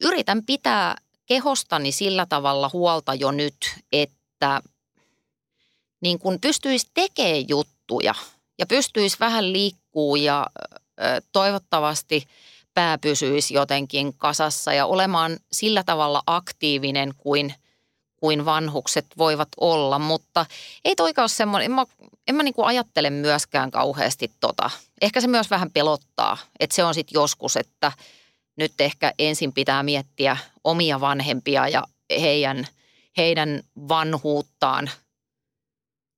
Yritän pitää kehostani sillä tavalla huolta jo nyt, että niin kuin pystyisi tekemään juttuja ja pystyisi vähän liikkuu ja toivottavasti pää pysyisi jotenkin kasassa ja olemaan sillä tavalla aktiivinen kuin, kuin vanhukset voivat olla. Mutta ei toika ole semmoinen, en mä, en mä niin kuin ajattele myöskään kauheasti tota. Ehkä se myös vähän pelottaa, että se on sitten joskus, että nyt ehkä ensin pitää miettiä omia vanhempia ja heidän, heidän vanhuuttaan.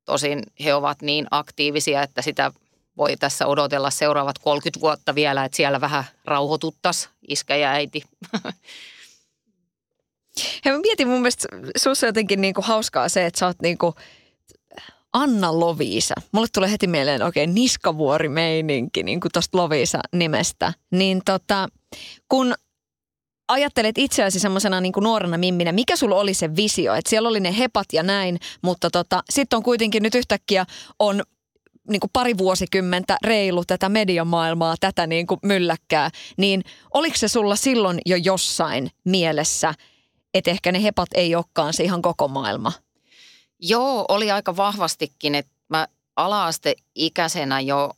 Tosin he ovat niin aktiivisia, että sitä voi tässä odotella seuraavat 30 vuotta vielä, että siellä vähän rauhoituttas iskä ja äiti. [LAUGHS] Hei, mä mietin mun mielestä sussa jotenkin niinku hauskaa se, että sä oot niinku Anna Loviisa. Mulle tulee heti mieleen oikein niskavuori-meininki niin kuin tosta Loviisa-nimestä. Niin tota, kun ajattelet itseäsi semmoisena niin nuorena mimminä, mikä sulla oli se visio? Että siellä oli ne hepat ja näin, mutta tota, sitten on kuitenkin nyt yhtäkkiä on niin kuin pari vuosikymmentä reilu tätä mediamaailmaa, tätä niin kuin mylläkkää, niin oliko se sulla silloin jo jossain mielessä, että ehkä ne hepat ei olekaan se ihan koko maailma? Joo, oli aika vahvastikin, että mä ala-asteikäisenä jo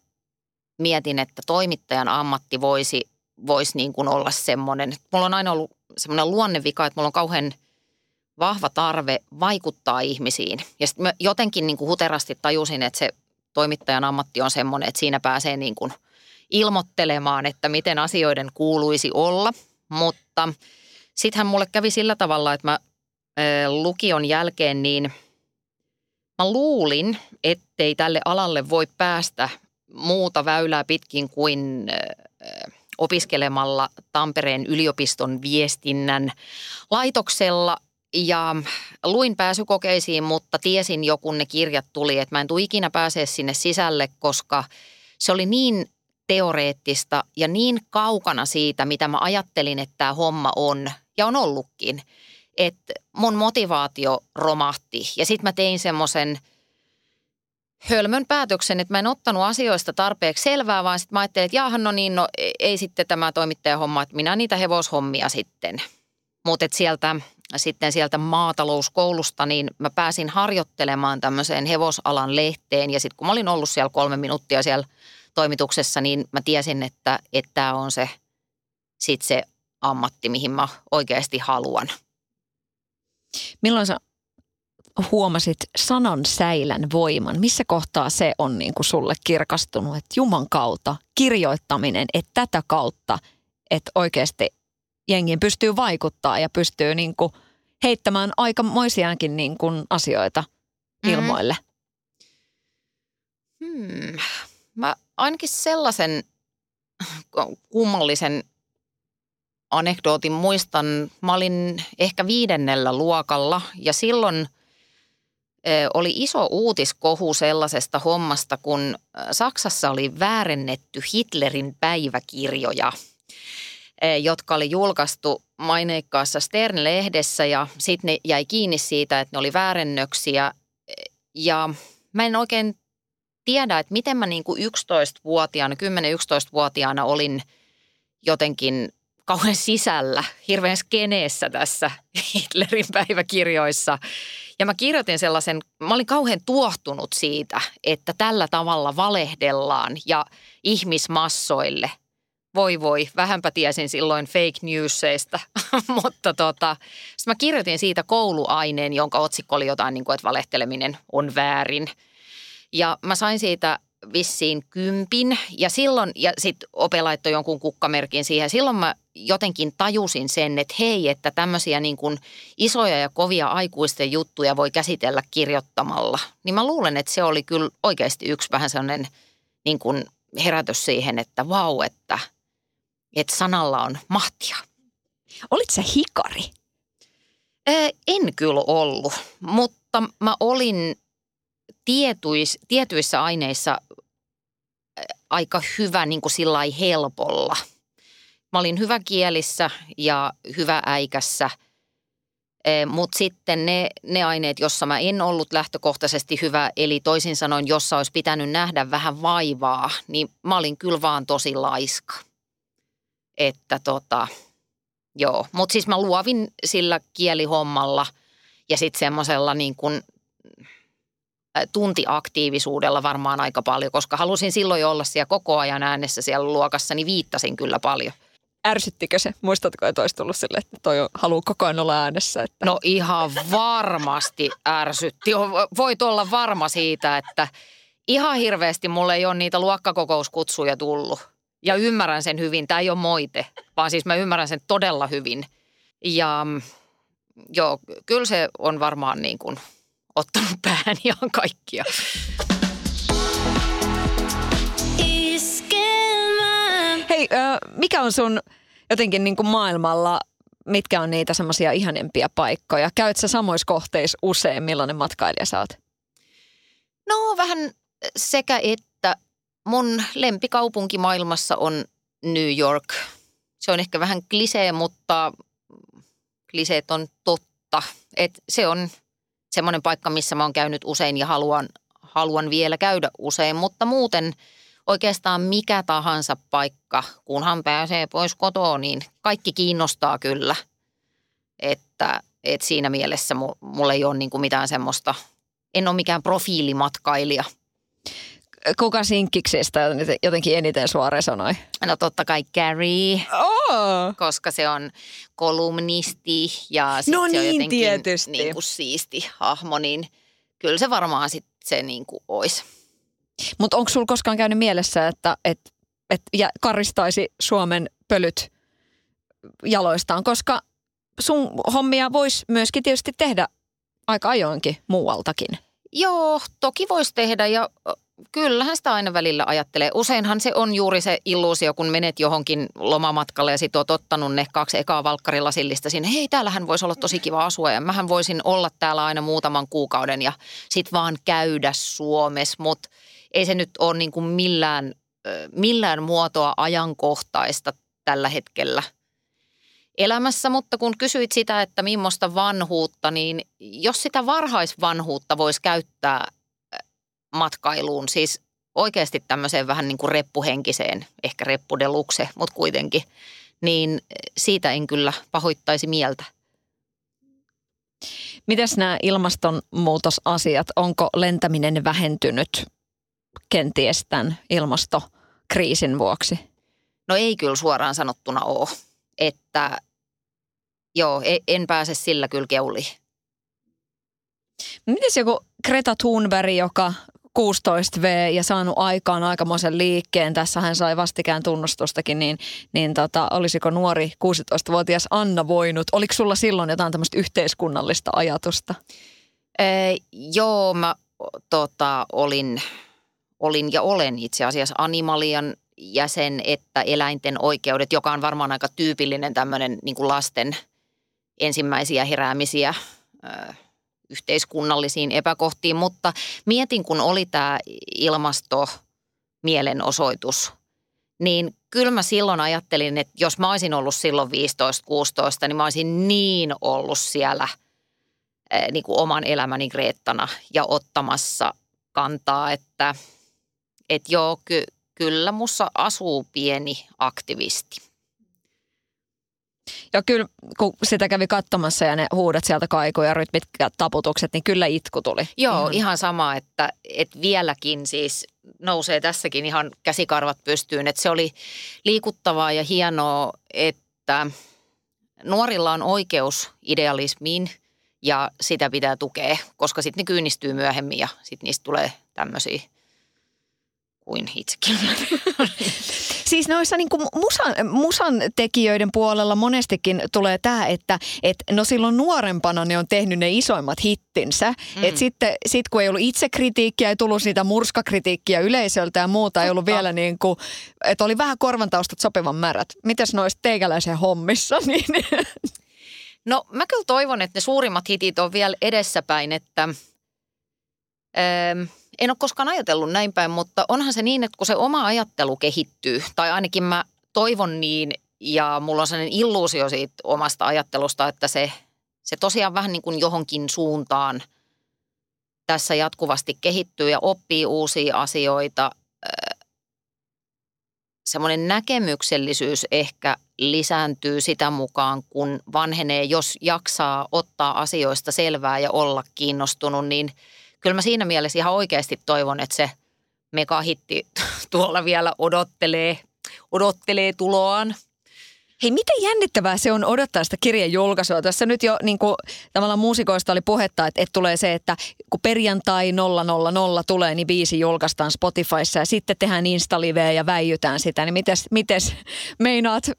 mietin, että toimittajan ammatti voisi, voisi niin kuin olla semmoinen. Mulla on aina ollut semmoinen luonnevika, että mulla on kauhean vahva tarve vaikuttaa ihmisiin. Ja sitten jotenkin niin kuin huterasti tajusin, että se toimittajan ammatti on semmoinen, että siinä pääsee niin kuin ilmoittelemaan, että miten asioiden kuuluisi olla. Mutta sittenhän mulle kävi sillä tavalla, että mä lukion jälkeen niin mä luulin, ettei tälle alalle voi päästä muuta väylää pitkin kuin opiskelemalla Tampereen yliopiston viestinnän laitoksella ja luin pääsykokeisiin, mutta tiesin jo kun ne kirjat tuli, että mä en tule ikinä pääsee sinne sisälle, koska se oli niin teoreettista ja niin kaukana siitä, mitä mä ajattelin, että tämä homma on ja on ollutkin. Että mun motivaatio romahti ja sitten mä tein semmoisen hölmön päätöksen, että mä en ottanut asioista tarpeeksi selvää, vaan sitten mä ajattelin, että jaahan no niin, no ei sitten tämä toimittajahomma, että minä niitä hevoshommia sitten. Mutta sieltä sitten sieltä maatalouskoulusta, niin mä pääsin harjoittelemaan tämmöiseen hevosalan lehteen. Ja sitten kun mä olin ollut siellä kolme minuuttia siellä toimituksessa, niin mä tiesin, että tämä on se, sit se ammatti, mihin mä oikeasti haluan. Milloin sä huomasit sanan säilän voiman? Missä kohtaa se on niin kuin sulle kirkastunut, että Juman kautta kirjoittaminen, että tätä kautta, että oikeasti jengiin pystyy vaikuttaa ja pystyy niin kuin heittämään aikamoisiaankin niin kuin asioita mm-hmm. ilmoille? Hmm. Mä ainakin sellaisen kummallisen anekdootin muistan. Mä olin ehkä viidennellä luokalla ja silloin oli iso uutiskohu sellaisesta hommasta, kun Saksassa oli väärennetty Hitlerin päiväkirjoja – jotka oli julkaistu maineikkaassa Stern-lehdessä ja sitten ne jäi kiinni siitä, että ne oli väärennöksiä. Ja mä en oikein tiedä, että miten mä niin kuin 11-vuotiaana, 10-11-vuotiaana olin jotenkin kauhean sisällä, hirveän skeneessä tässä Hitlerin päiväkirjoissa. Ja mä kirjoitin sellaisen, mä olin kauhean tuohtunut siitä, että tällä tavalla valehdellaan ja ihmismassoille – voi voi, vähänpä tiesin silloin fake newsseista, [LAUGHS] mutta tota, mä kirjoitin siitä kouluaineen, jonka otsikko oli jotain niin kuin, että valehteleminen on väärin. Ja mä sain siitä vissiin kympin ja silloin, ja sitten Ope laittoi jonkun kukkamerkin siihen. Silloin mä jotenkin tajusin sen, että hei, että tämmöisiä niin kuin isoja ja kovia aikuisten juttuja voi käsitellä kirjoittamalla. Niin mä luulen, että se oli kyllä oikeasti yksi vähän sellainen niin kuin herätys siihen, että vau, että – että sanalla on mahtia. Olit se hikari? Ää, en kyllä ollut, mutta mä olin tietuis, tietyissä aineissa aika hyvä niin kuin sillä helpolla. Mä olin hyvä kielissä ja hyvä äikässä, mutta sitten ne, ne aineet, jossa mä en ollut lähtökohtaisesti hyvä, eli toisin sanoen, jossa olisi pitänyt nähdä vähän vaivaa, niin mä olin kyllä vaan tosi laiska. Että tota, joo. Mutta siis mä luovin sillä kielihommalla ja sitten semmoisella niin kuin tuntiaktiivisuudella varmaan aika paljon, koska halusin silloin olla siellä koko ajan äänessä siellä luokassa, niin viittasin kyllä paljon. Ärsyttikö se? Muistatko, että olisi tullut sille, että toi haluaa koko ajan olla äänessä? Että... No ihan varmasti ärsytti. Voit olla varma siitä, että ihan hirveästi mulle ei ole niitä luokkakokouskutsuja tullut. Ja ymmärrän sen hyvin. Tämä ei ole moite, vaan siis mä ymmärrän sen todella hyvin. Ja mm, joo, kyllä se on varmaan niin kuin – ottanut päähän ihan kaikkia. Hei, mikä on sun jotenkin niin kuin maailmalla, mitkä on niitä semmoisia ihanempia paikkoja? Käyt sä samoissa kohteissa usein, millainen matkailija sä oot? No vähän sekä että. Mun lempikaupunki maailmassa on New York. Se on ehkä vähän klisee, mutta kliseet on totta. Et se on semmoinen paikka, missä mä oon käynyt usein ja haluan, haluan vielä käydä usein, mutta muuten oikeastaan mikä tahansa paikka, kunhan pääsee pois kotoa, niin kaikki kiinnostaa kyllä. Että, että siinä mielessä mulla ei ole niin kuin mitään semmoista, en ole mikään profiilimatkailija. Kuka sinkkiksistä jotenkin eniten sua resonoi? No totta kai Carrie, oh. koska se on kolumnisti ja sit no se niin, on jotenkin tietysti. Niin kuin siisti hahmo, niin kyllä se varmaan sitten se niin kuin olisi. Mutta onko sulla koskaan käynyt mielessä, että et, et, ja karistaisi Suomen pölyt jaloistaan, koska sun hommia voisi myöskin tietysti tehdä aika ajoinkin muualtakin. Joo, toki voisi tehdä ja Kyllähän sitä aina välillä ajattelee. Useinhan se on juuri se illuusio, kun menet johonkin lomamatkalle ja sit oot ottanut ne kaksi ekaa valkkarilasillista sinne. Hei, täällähän voisi olla tosi kiva asua ja mähän voisin olla täällä aina muutaman kuukauden ja sit vaan käydä Suomessa. Mutta ei se nyt ole niin kuin millään, millään muotoa ajankohtaista tällä hetkellä elämässä, mutta kun kysyit sitä, että millaista vanhuutta, niin jos sitä varhaisvanhuutta voisi käyttää matkailuun, siis oikeasti tämmöiseen vähän niin kuin reppuhenkiseen, ehkä reppudelukse, mutta kuitenkin, niin siitä en kyllä pahoittaisi mieltä. Mites nämä ilmastonmuutosasiat, onko lentäminen vähentynyt kenties tämän ilmastokriisin vuoksi? No ei kyllä suoraan sanottuna ole, että joo, e, en pääse sillä kyllä keuliin. Mites joku Greta Thunberg, joka 16V ja saanut aikaan aikamoisen liikkeen. Tässä hän sai vastikään tunnustustakin, niin, niin tota, olisiko nuori 16-vuotias Anna voinut? Oliko sulla silloin jotain tämmöistä yhteiskunnallista ajatusta? Ee, joo, mä tota, olin, olin ja olen itse asiassa Animalian jäsen, että eläinten oikeudet, joka on varmaan aika tyypillinen tämmöinen niin lasten ensimmäisiä heräämisiä – yhteiskunnallisiin epäkohtiin, mutta mietin, kun oli tämä ilmasto mielenosoitus, niin kyllä mä silloin ajattelin, että jos mä olisin ollut silloin 15-16, niin mä olisin niin ollut siellä niin kuin oman elämäni Greettana ja ottamassa kantaa, että, että joo, ky, kyllä mussa asuu pieni aktivisti. Ja kyllä, kun sitä kävi katsomassa ja ne huudat sieltä kaikuja, rytmit ja taputukset, niin kyllä itku tuli. Joo, ihan, ihan sama, että, että vieläkin siis nousee tässäkin ihan käsikarvat pystyyn. Että se oli liikuttavaa ja hienoa, että nuorilla on oikeus idealismiin ja sitä pitää tukea, koska sitten ne kyynistyy myöhemmin ja sitten niistä tulee tämmöisiä kuin itsekin. [LAUGHS] Siis noissa niin kuin musan, musan tekijöiden puolella monestikin tulee tämä, että et, no silloin nuorempana ne on tehnyt ne isoimmat hittinsä. Mm. Et sitten sit kun ei ollut itse kritiikkiä, ei tullut siitä murskakritiikkiä yleisöltä ja muuta, ei ollut vielä niin kuin, että oli vähän korvantaustat sopivan märät. Mitäs noista teikäläisen hommissa? [LAUGHS] Niin? No mä kyllä toivon, että ne suurimmat hitit on vielä edessäpäin, että... Öö, en ole koskaan ajatellut näin päin, mutta onhan se niin, että kun se oma ajattelu kehittyy, tai ainakin mä toivon niin, ja mulla on sellainen illuusio siitä omasta ajattelusta, että se, se tosiaan vähän niin kuin johonkin suuntaan tässä jatkuvasti kehittyy ja oppii uusia asioita. Semmoinen näkemyksellisyys ehkä lisääntyy sitä mukaan, kun vanhenee, jos jaksaa ottaa asioista selvää ja olla kiinnostunut, niin kyllä mä siinä mielessä ihan oikeasti toivon, että se megahitti [LAUGHS] tuolla vielä odottelee, odottelee tuloaan – Hei, miten jännittävää se on odottaa sitä kirjan julkaisua? Tässä nyt jo niin kuin, tavallaan muusikoista oli puhetta, että, että tulee se, että kun perjantai 000 tulee, niin biisi julkaistaan Spotifyssa ja sitten tehdään Instaliveä ja väijytään sitä. Niin mites, mites meinaat,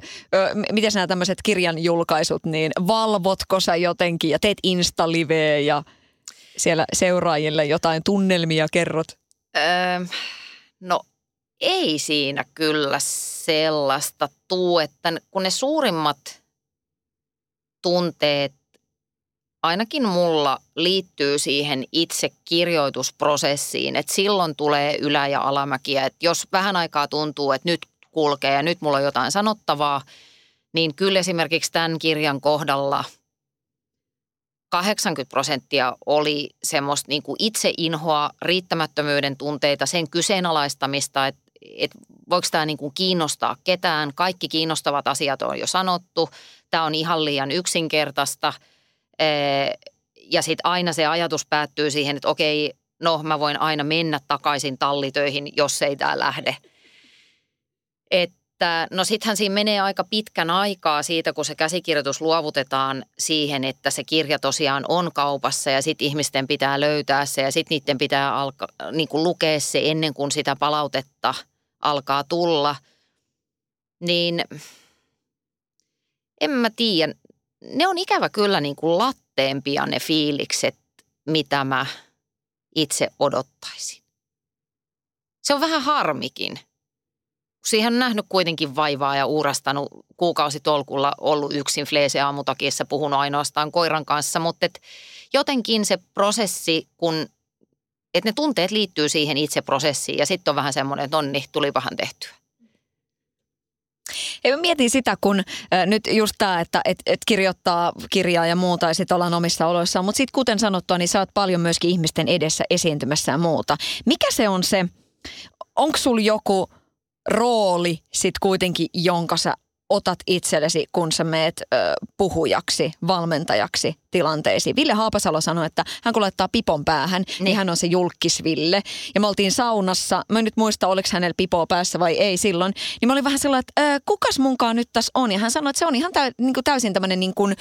miten nämä tämmöiset kirjan julkaisut, niin valvotko sä jotenkin ja teet Instaliveä ja siellä seuraajille jotain tunnelmia kerrot? Öö, no ei siinä kyllä sellaista tuu, että kun ne suurimmat tunteet ainakin mulla liittyy siihen itse kirjoitusprosessiin, että silloin tulee ylä- ja alamäkiä. Että jos vähän aikaa tuntuu, että nyt kulkee ja nyt mulla on jotain sanottavaa, niin kyllä esimerkiksi tämän kirjan kohdalla 80 prosenttia oli semmoista niin kuin itse inhoa, riittämättömyyden tunteita, sen kyseenalaistamista, että että voiko tämä niin kuin kiinnostaa ketään. Kaikki kiinnostavat asiat on jo sanottu. Tämä on ihan liian yksinkertaista. Ja sitten aina se ajatus päättyy siihen, että okei, no mä voin aina mennä takaisin tallitöihin, jos ei tämä lähde. Että no sittenhän siinä menee aika pitkän aikaa siitä, kun se käsikirjoitus luovutetaan siihen, että se kirja tosiaan on kaupassa ja sitten ihmisten pitää löytää se ja sitten niiden pitää alka, niin kuin lukea se ennen kuin sitä palautetta – alkaa tulla, niin en mä tiedä. Ne on ikävä kyllä niin kuin latteempia ne fiilikset, mitä mä itse odottaisin. Se on vähän harmikin. Siihen on nähnyt kuitenkin vaivaa ja uurastanut kuukausitolkulla ollut yksin fleese aamutakissa, puhunut ainoastaan koiran kanssa, mutta et jotenkin se prosessi, kun että ne tunteet liittyy siihen itse prosessiin ja sitten on vähän semmoinen, että onni, tuli vähän tehtyä. Ei, mä mietin sitä, kun äh, nyt just tämä, että et, et kirjoittaa kirjaa ja muuta ja sitten ollaan omissa oloissaan. Mutta sitten kuten sanottua, niin sä oot paljon myöskin ihmisten edessä esiintymässä ja muuta. Mikä se on se, onko sulla joku rooli sitten kuitenkin, jonka sä otat itsellesi, kun sä meet ö, puhujaksi, valmentajaksi tilanteisiin. Ville Haapasalo sanoi, että hän kun laittaa pipon päähän, niin, niin hän on se julkisville. Ja me oltiin saunassa, mä en nyt muista, oliko hänellä pipoa päässä vai ei silloin, niin mä olin vähän sellainen, että ö, kukas munkaan nyt tässä on? Ja hän sanoi, että se on ihan täy, niin kuin täysin tämmöinen niin kuin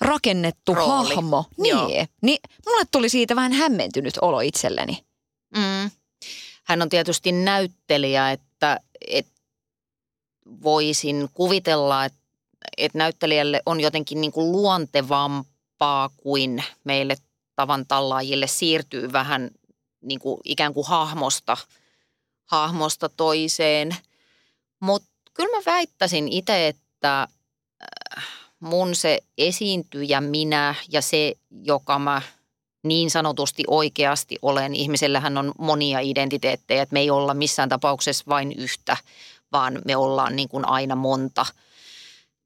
rakennettu Rooli. hahmo. Niin. niin. Mulle tuli siitä vähän hämmentynyt olo itselleni. Mm. Hän on tietysti näyttelijä, että, että voisin kuvitella, että, että näyttelijälle on jotenkin niin kuin luontevampaa kuin meille tavan tallaajille siirtyy vähän niin kuin ikään kuin hahmosta, hahmosta toiseen. Mutta kyllä mä väittäisin itse, että äh, mun se esiintyjä minä ja se, joka mä niin sanotusti oikeasti olen. Ihmisellähän on monia identiteettejä, että me ei olla missään tapauksessa vain yhtä, vaan me ollaan niin kuin aina monta.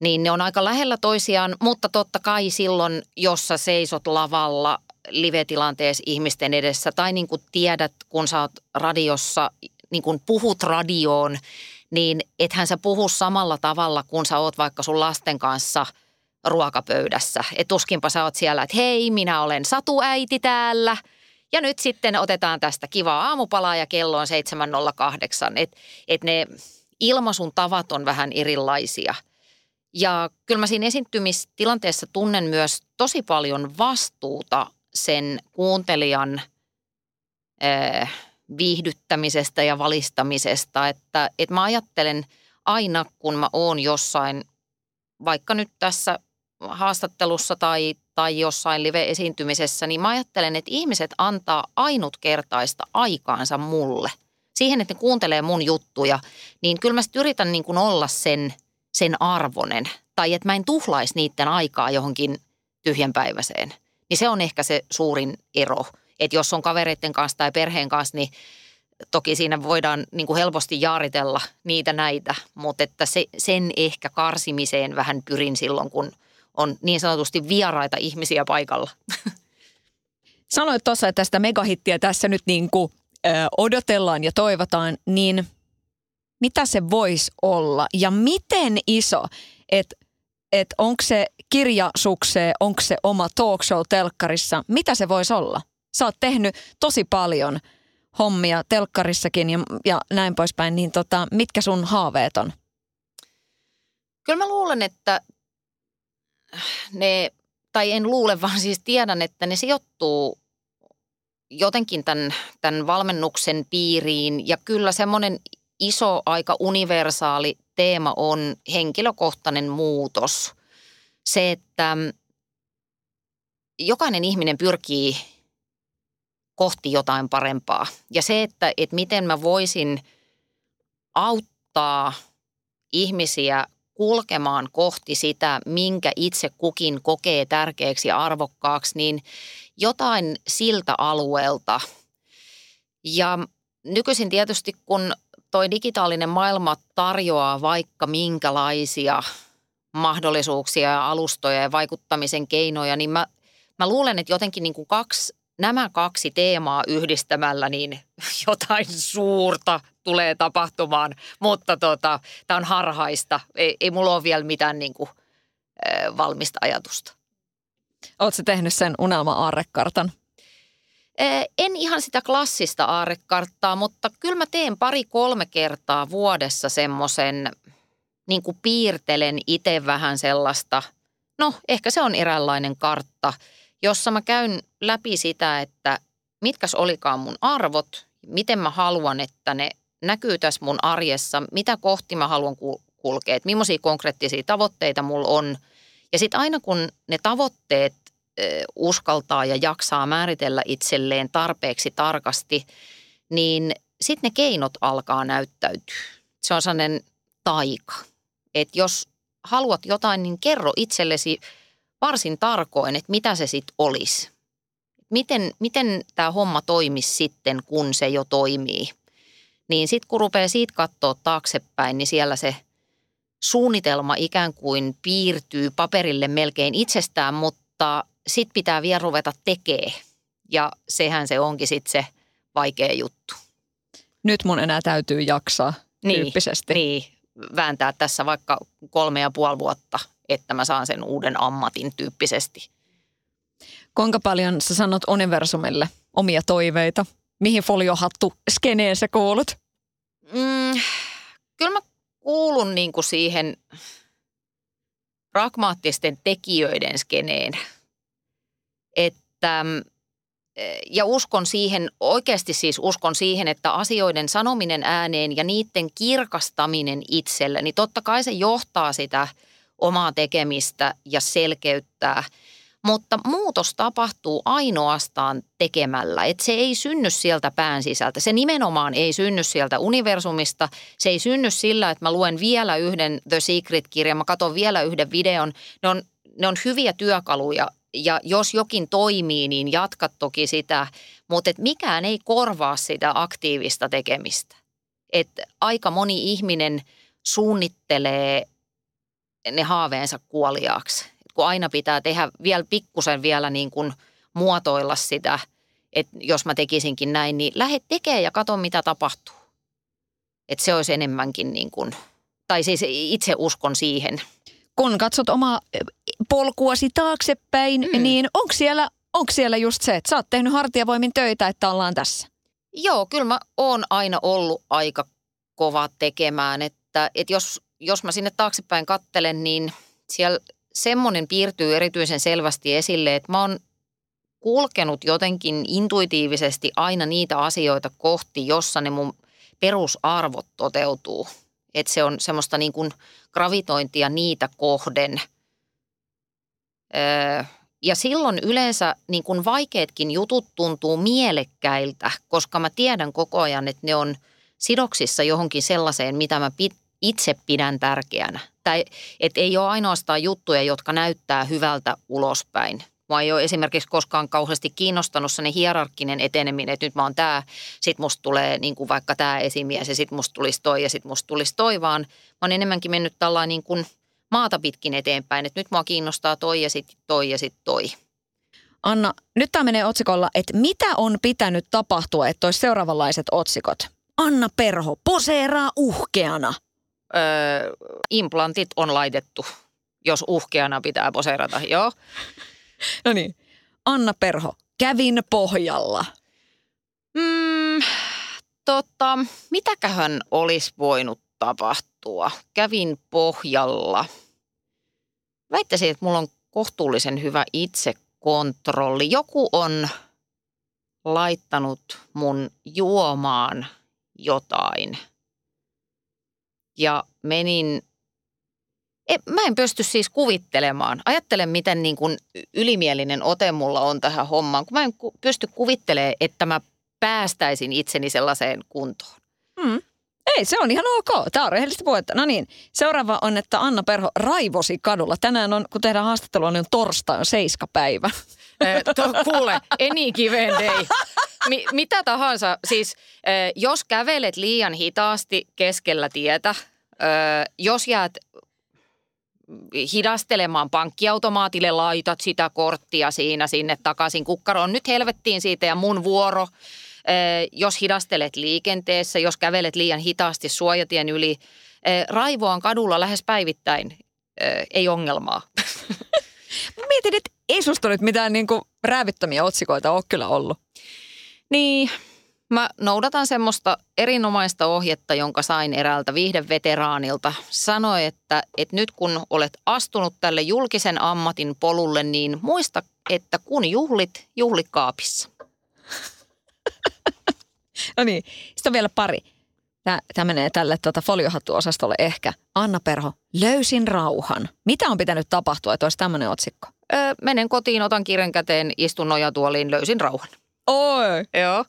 Niin ne on aika lähellä toisiaan, mutta totta kai silloin, jos sä seisot lavalla live-tilanteessa ihmisten edessä tai niin kuin tiedät, kun sä oot radiossa, niin kuin puhut radioon, niin ethän sä puhu samalla tavalla, kun sä oot vaikka sun lasten kanssa ruokapöydässä. Et tuskinpa sä oot siellä, että hei, minä olen Satu-äiti täällä – ja nyt sitten otetaan tästä kivaa aamupalaa ja kello on 7.08. Että et ne ilmaisun tavat on vähän erilaisia. Ja kyllä mä siinä esiintymistilanteessa tunnen myös tosi paljon vastuuta sen kuuntelijan äh, viihdyttämisestä ja valistamisesta. Että, että mä ajattelen aina, kun mä oon jossain, vaikka nyt tässä haastattelussa tai, tai jossain live-esiintymisessä, niin mä ajattelen, että ihmiset antaa ainutkertaista aikaansa mulle – siihen, että ne kuuntelee mun juttuja, niin kyllä mä sitten yritän niin kuin olla sen, sen arvonen. Tai että mä en tuhlaisi niiden aikaa johonkin tyhjänpäiväiseen. Niin se on ehkä se suurin ero. Että jos on kavereiden kanssa tai perheen kanssa, niin toki siinä voidaan niin kuin helposti jaaritella niitä näitä, mutta että se, sen ehkä karsimiseen vähän pyrin silloin, kun on niin sanotusti vieraita ihmisiä paikalla. [LAUGHS] Sanoit tuossa, että tästä megahittiä tässä nyt niin kuin, ö, odotellaan ja toivotaan, niin mitä se voisi olla ja miten iso, että et onko se kirjasukseen, onko se oma talk show telkkarissa, mitä se voisi olla? Sä oot tehnyt tosi paljon hommia telkkarissakin ja, ja näin poispäin, niin tota, mitkä sun haaveet on? Kyllä mä luulen, että ne, tai en luule, [LAUGHS] vaan siis tiedän, että ne sijoittuu jotenkin tämän, tämän valmennuksen piiriin. Ja kyllä semmoinen iso, aika universaali teema on henkilökohtainen muutos. Se, että jokainen ihminen pyrkii kohti jotain parempaa. Ja se, että, että miten mä voisin auttaa ihmisiä kulkemaan kohti sitä, minkä itse kukin kokee tärkeäksi ja arvokkaaksi, niin jotain siltä alueelta. Ja nykyisin tietysti, kun toi digitaalinen maailma tarjoaa vaikka minkälaisia mahdollisuuksia ja alustoja ja vaikuttamisen keinoja, niin mä, mä luulen, että jotenkin niin kuin kaksi, nämä kaksi teemaa yhdistämällä, niin [LAUGHS] jotain suurta tulee tapahtumaan, mutta tota, tämä on harhaista. Ei, ei mulla ole vielä mitään niin kuin, äh, valmista ajatusta. Oletko tehnyt sen unelma-aarrekartan? En ihan sitä klassista aarrekarttaa, mutta kyllä mä teen pari-kolme kertaa vuodessa semmoisen, niin kuin piirtelen itse vähän sellaista, no ehkä se on eräänlainen kartta, jossa mä käyn läpi sitä, että mitkäs olikaan mun arvot, miten mä haluan, että ne näkyy tässä mun arjessa, mitä kohti mä haluan kulkea, että millaisia konkreettisia tavoitteita mulla on. Ja sitten aina kun ne tavoitteet uskaltaa ja jaksaa määritellä itselleen tarpeeksi tarkasti, niin sitten ne keinot alkaa näyttäytyä. Se on sellainen taika. Että jos haluat jotain, niin kerro itsellesi varsin tarkoin, että mitä se sitten olisi. Miten, miten tämä homma toimisi sitten, kun se jo toimii. Niin sitten kun rupeaa siitä katsoa taaksepäin, niin siellä se suunnitelma ikään kuin piirtyy paperille melkein itsestään, mutta sitten pitää vielä ruveta tekee. Ja sehän se onkin sitten se vaikea juttu. Nyt mun enää täytyy jaksaa niin, tyyppisesti. Niin, vääntää tässä vaikka kolme ja puoli vuotta, että mä saan sen uuden ammatin tyyppisesti. Kuinka paljon sä sanot universumille omia toiveita? Mihin foliohattu skeneen sä kuulut? Mm, kyllä mä kuulun niin kuin siihen pragmaattisten tekijöiden skeneen – että mm, ja uskon siihen, oikeasti siis uskon siihen, että asioiden sanominen ääneen ja niiden kirkastaminen itselle, niin totta kai se johtaa sitä omaa tekemistä ja selkeyttää. Mutta muutos tapahtuu ainoastaan tekemällä, että se ei synny sieltä pään sisältä. Se nimenomaan ei synny sieltä universumista. Se ei synny sillä, että mä luen vielä yhden The Secret-kirjan, mä katson vielä yhden videon. Ne on, ne on hyviä työkaluja ja jos jokin toimii, niin jatka toki sitä, mutta et mikään ei korvaa sitä aktiivista tekemistä. Et aika moni ihminen suunnittelee ne haaveensa kuoliaaksi. Et kun aina pitää tehdä vielä pikkusen vielä niin kuin muotoilla sitä, että jos mä tekisinkin näin, niin lähde tekemään ja katso mitä tapahtuu. Että se olisi enemmänkin niin kuin, tai siis itse uskon siihen – kun katsot omaa eh, polkuasi taaksepäin, mm. niin onko siellä, onko siellä just se, että sä oot tehnyt hartiavoimin töitä, että ollaan tässä? Joo, kyllä mä oon aina ollut aika kova tekemään, että, että jos, jos mä sinne taaksepäin kattelen, niin siellä semmoinen piirtyy erityisen selvästi esille, että mä oon kulkenut jotenkin intuitiivisesti aina niitä asioita kohti, jossa ne mun perusarvot toteutuu. Että se on semmoista niin kuin gravitointia niitä kohden. Öö, ja silloin yleensä niin kuin vaikeatkin jutut tuntuu mielekkäiltä, koska mä tiedän koko ajan, että ne on sidoksissa johonkin sellaiseen, mitä mä itse pidän tärkeänä. Tai että ei ole ainoastaan juttuja, jotka näyttää hyvältä ulospäin. Mua ei ole esimerkiksi koskaan kauheasti kiinnostanut se hierarkkinen eteneminen, että nyt mä oon tämä, sit musta tulee niin kuin vaikka tämä esimies ja sit musta tulisi toi ja sit musta tulisi toi, vaan mä oon enemmänkin mennyt tällainen niin kuin maata pitkin eteenpäin, että nyt mua kiinnostaa toi ja sit toi ja sit toi. Anna, nyt tämä menee otsikolla, että mitä on pitänyt tapahtua, että olisi seuraavanlaiset otsikot. Anna Perho poseeraa uhkeana. Öö, implantit on laitettu, jos uhkeana pitää poseerata, joo. [LAUGHS] No niin. Anna Perho, kävin pohjalla. Mm, tota, mitäköhän olisi voinut tapahtua? Kävin pohjalla. Väittäisin, että mulla on kohtuullisen hyvä itsekontrolli. Joku on laittanut mun juomaan jotain. Ja menin mä en pysty siis kuvittelemaan. Ajattelen, miten niin kuin ylimielinen ote mulla on tähän hommaan, kun mä en pysty kuvittelemaan, että mä päästäisin itseni sellaiseen kuntoon. Hmm. Ei, se on ihan ok. Tämä on rehellistä puhetta. No niin, seuraava on, että Anna Perho raivosi kadulla. Tänään on, kun tehdään haastattelua, niin on torstai, on seiskapäivä. [LAUGHS] Eh, to, kuule, any given day. Mi, mitä tahansa. Siis eh, jos kävelet liian hitaasti keskellä tietä, eh, jos jäät hidastelemaan pankkiautomaatille, laitat sitä korttia siinä sinne takaisin kukkaroon. Nyt helvettiin siitä ja mun vuoro. Jos hidastelet liikenteessä, jos kävelet liian hitaasti suojatien yli, raivoan kadulla lähes päivittäin, ei ongelmaa. [LAUGHS] Mä mietin, että ei susta nyt mitään niin kuin räävittömiä otsikoita ole kyllä ollut. Niin, Mä noudatan semmoista erinomaista ohjetta, jonka sain eräältä viihdeveteraanilta. Sanoi, että, että nyt kun olet astunut tälle julkisen ammatin polulle, niin muista, että kun juhlit, juhlikaapissa. [LAUGHS] no niin, sitten on vielä pari. Tämä, tämä menee tälle tuota foliohattuosastolle ehkä. Anna Perho, löysin rauhan. Mitä on pitänyt tapahtua, että olisi tämmöinen otsikko? Öö, menen kotiin, otan kirjan käteen, istun nojatuoliin, löysin rauhan. Oi! Joo.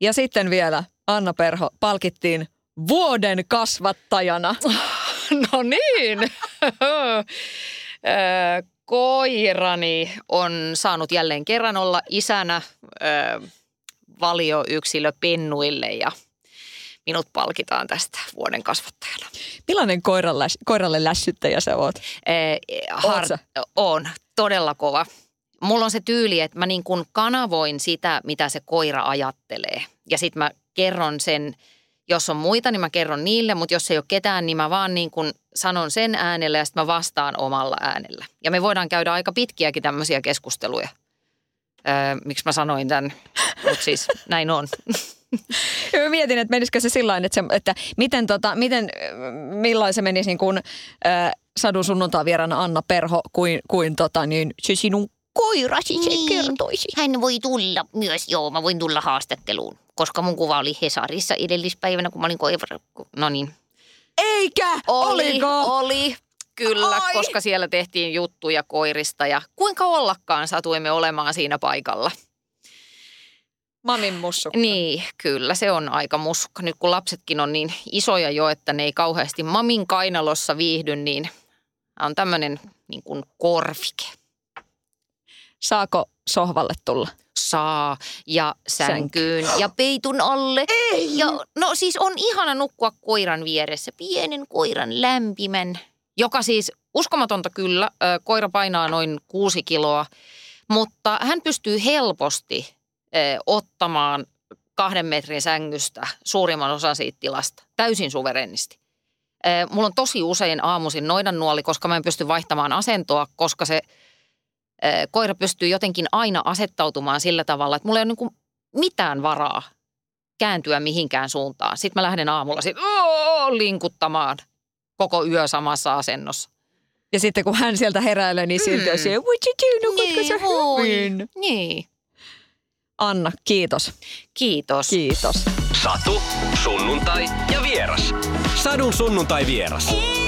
Ja sitten vielä Anna Perho palkittiin vuoden kasvattajana. [LAUGHS] No niin. Koirani on saanut jälleen kerran olla isänä valioyksilö pennuille ja minut palkitaan tästä vuoden kasvattajana. Millainen koiralle, koiralle lässyttäjä sä oot? Har- on todella kova mulla on se tyyli, että mä niin kuin kanavoin sitä, mitä se koira ajattelee. Ja sitten mä kerron sen, jos on muita, niin mä kerron niille, mutta jos ei ole ketään, niin mä vaan niin kuin sanon sen äänellä ja sitten mä vastaan omalla äänellä. Ja me voidaan käydä aika pitkiäkin tämmöisiä keskusteluja. Öö, miksi mä sanoin tämän, mutta siis näin on. Ja [LAUGHS] mä mietin, että menisikö se sillä että, että miten, tota, miten, millainen se menisi niin kuin, äh, sadun sunnuntaa vieraana Anna Perho kuin, kuin tota, niin, se sinun koirasi se niin. kertoisi. Hän voi tulla myös, joo, mä voin tulla haastatteluun. Koska mun kuva oli Hesarissa edellispäivänä, kun mä olin koira. No niin. Eikä! Oli, Oliko? Oli, kyllä, Ai. koska siellä tehtiin juttuja koirista ja kuinka ollakaan satuimme olemaan siinä paikalla. Mamin mussukka. Niin, kyllä se on aika mussukka. Nyt kun lapsetkin on niin isoja jo, että ne ei kauheasti mamin kainalossa viihdy, niin on tämmöinen niin kuin korvike. Saako sohvalle tulla? Saa. Ja sänkyyn Sänky. ja peitun alle. Ei. Ja, no siis on ihana nukkua koiran vieressä. Pienen koiran lämpimän. Joka siis, uskomatonta kyllä, koira painaa noin kuusi kiloa. Mutta hän pystyy helposti ottamaan kahden metrin sängystä suurimman osan siitä tilasta. Täysin suverenisti. Mulla on tosi usein aamuisin noidan nuoli, koska mä en pysty vaihtamaan asentoa, koska se – koira pystyy jotenkin aina asettautumaan sillä tavalla, että mulla ei ole niin mitään varaa kääntyä mihinkään suuntaan. Sitten mä lähden aamulla sit, linkuttamaan koko yö samassa asennossa. Ja sitten kun hän sieltä heräilee, niin silti on siellä, what you do, nukutko sä hyvin? Niin. Anna, kiitos. Kiitos. Kiitos. Satu, sunnuntai ja vieras. Sadun sunnuntai vieras. Ei.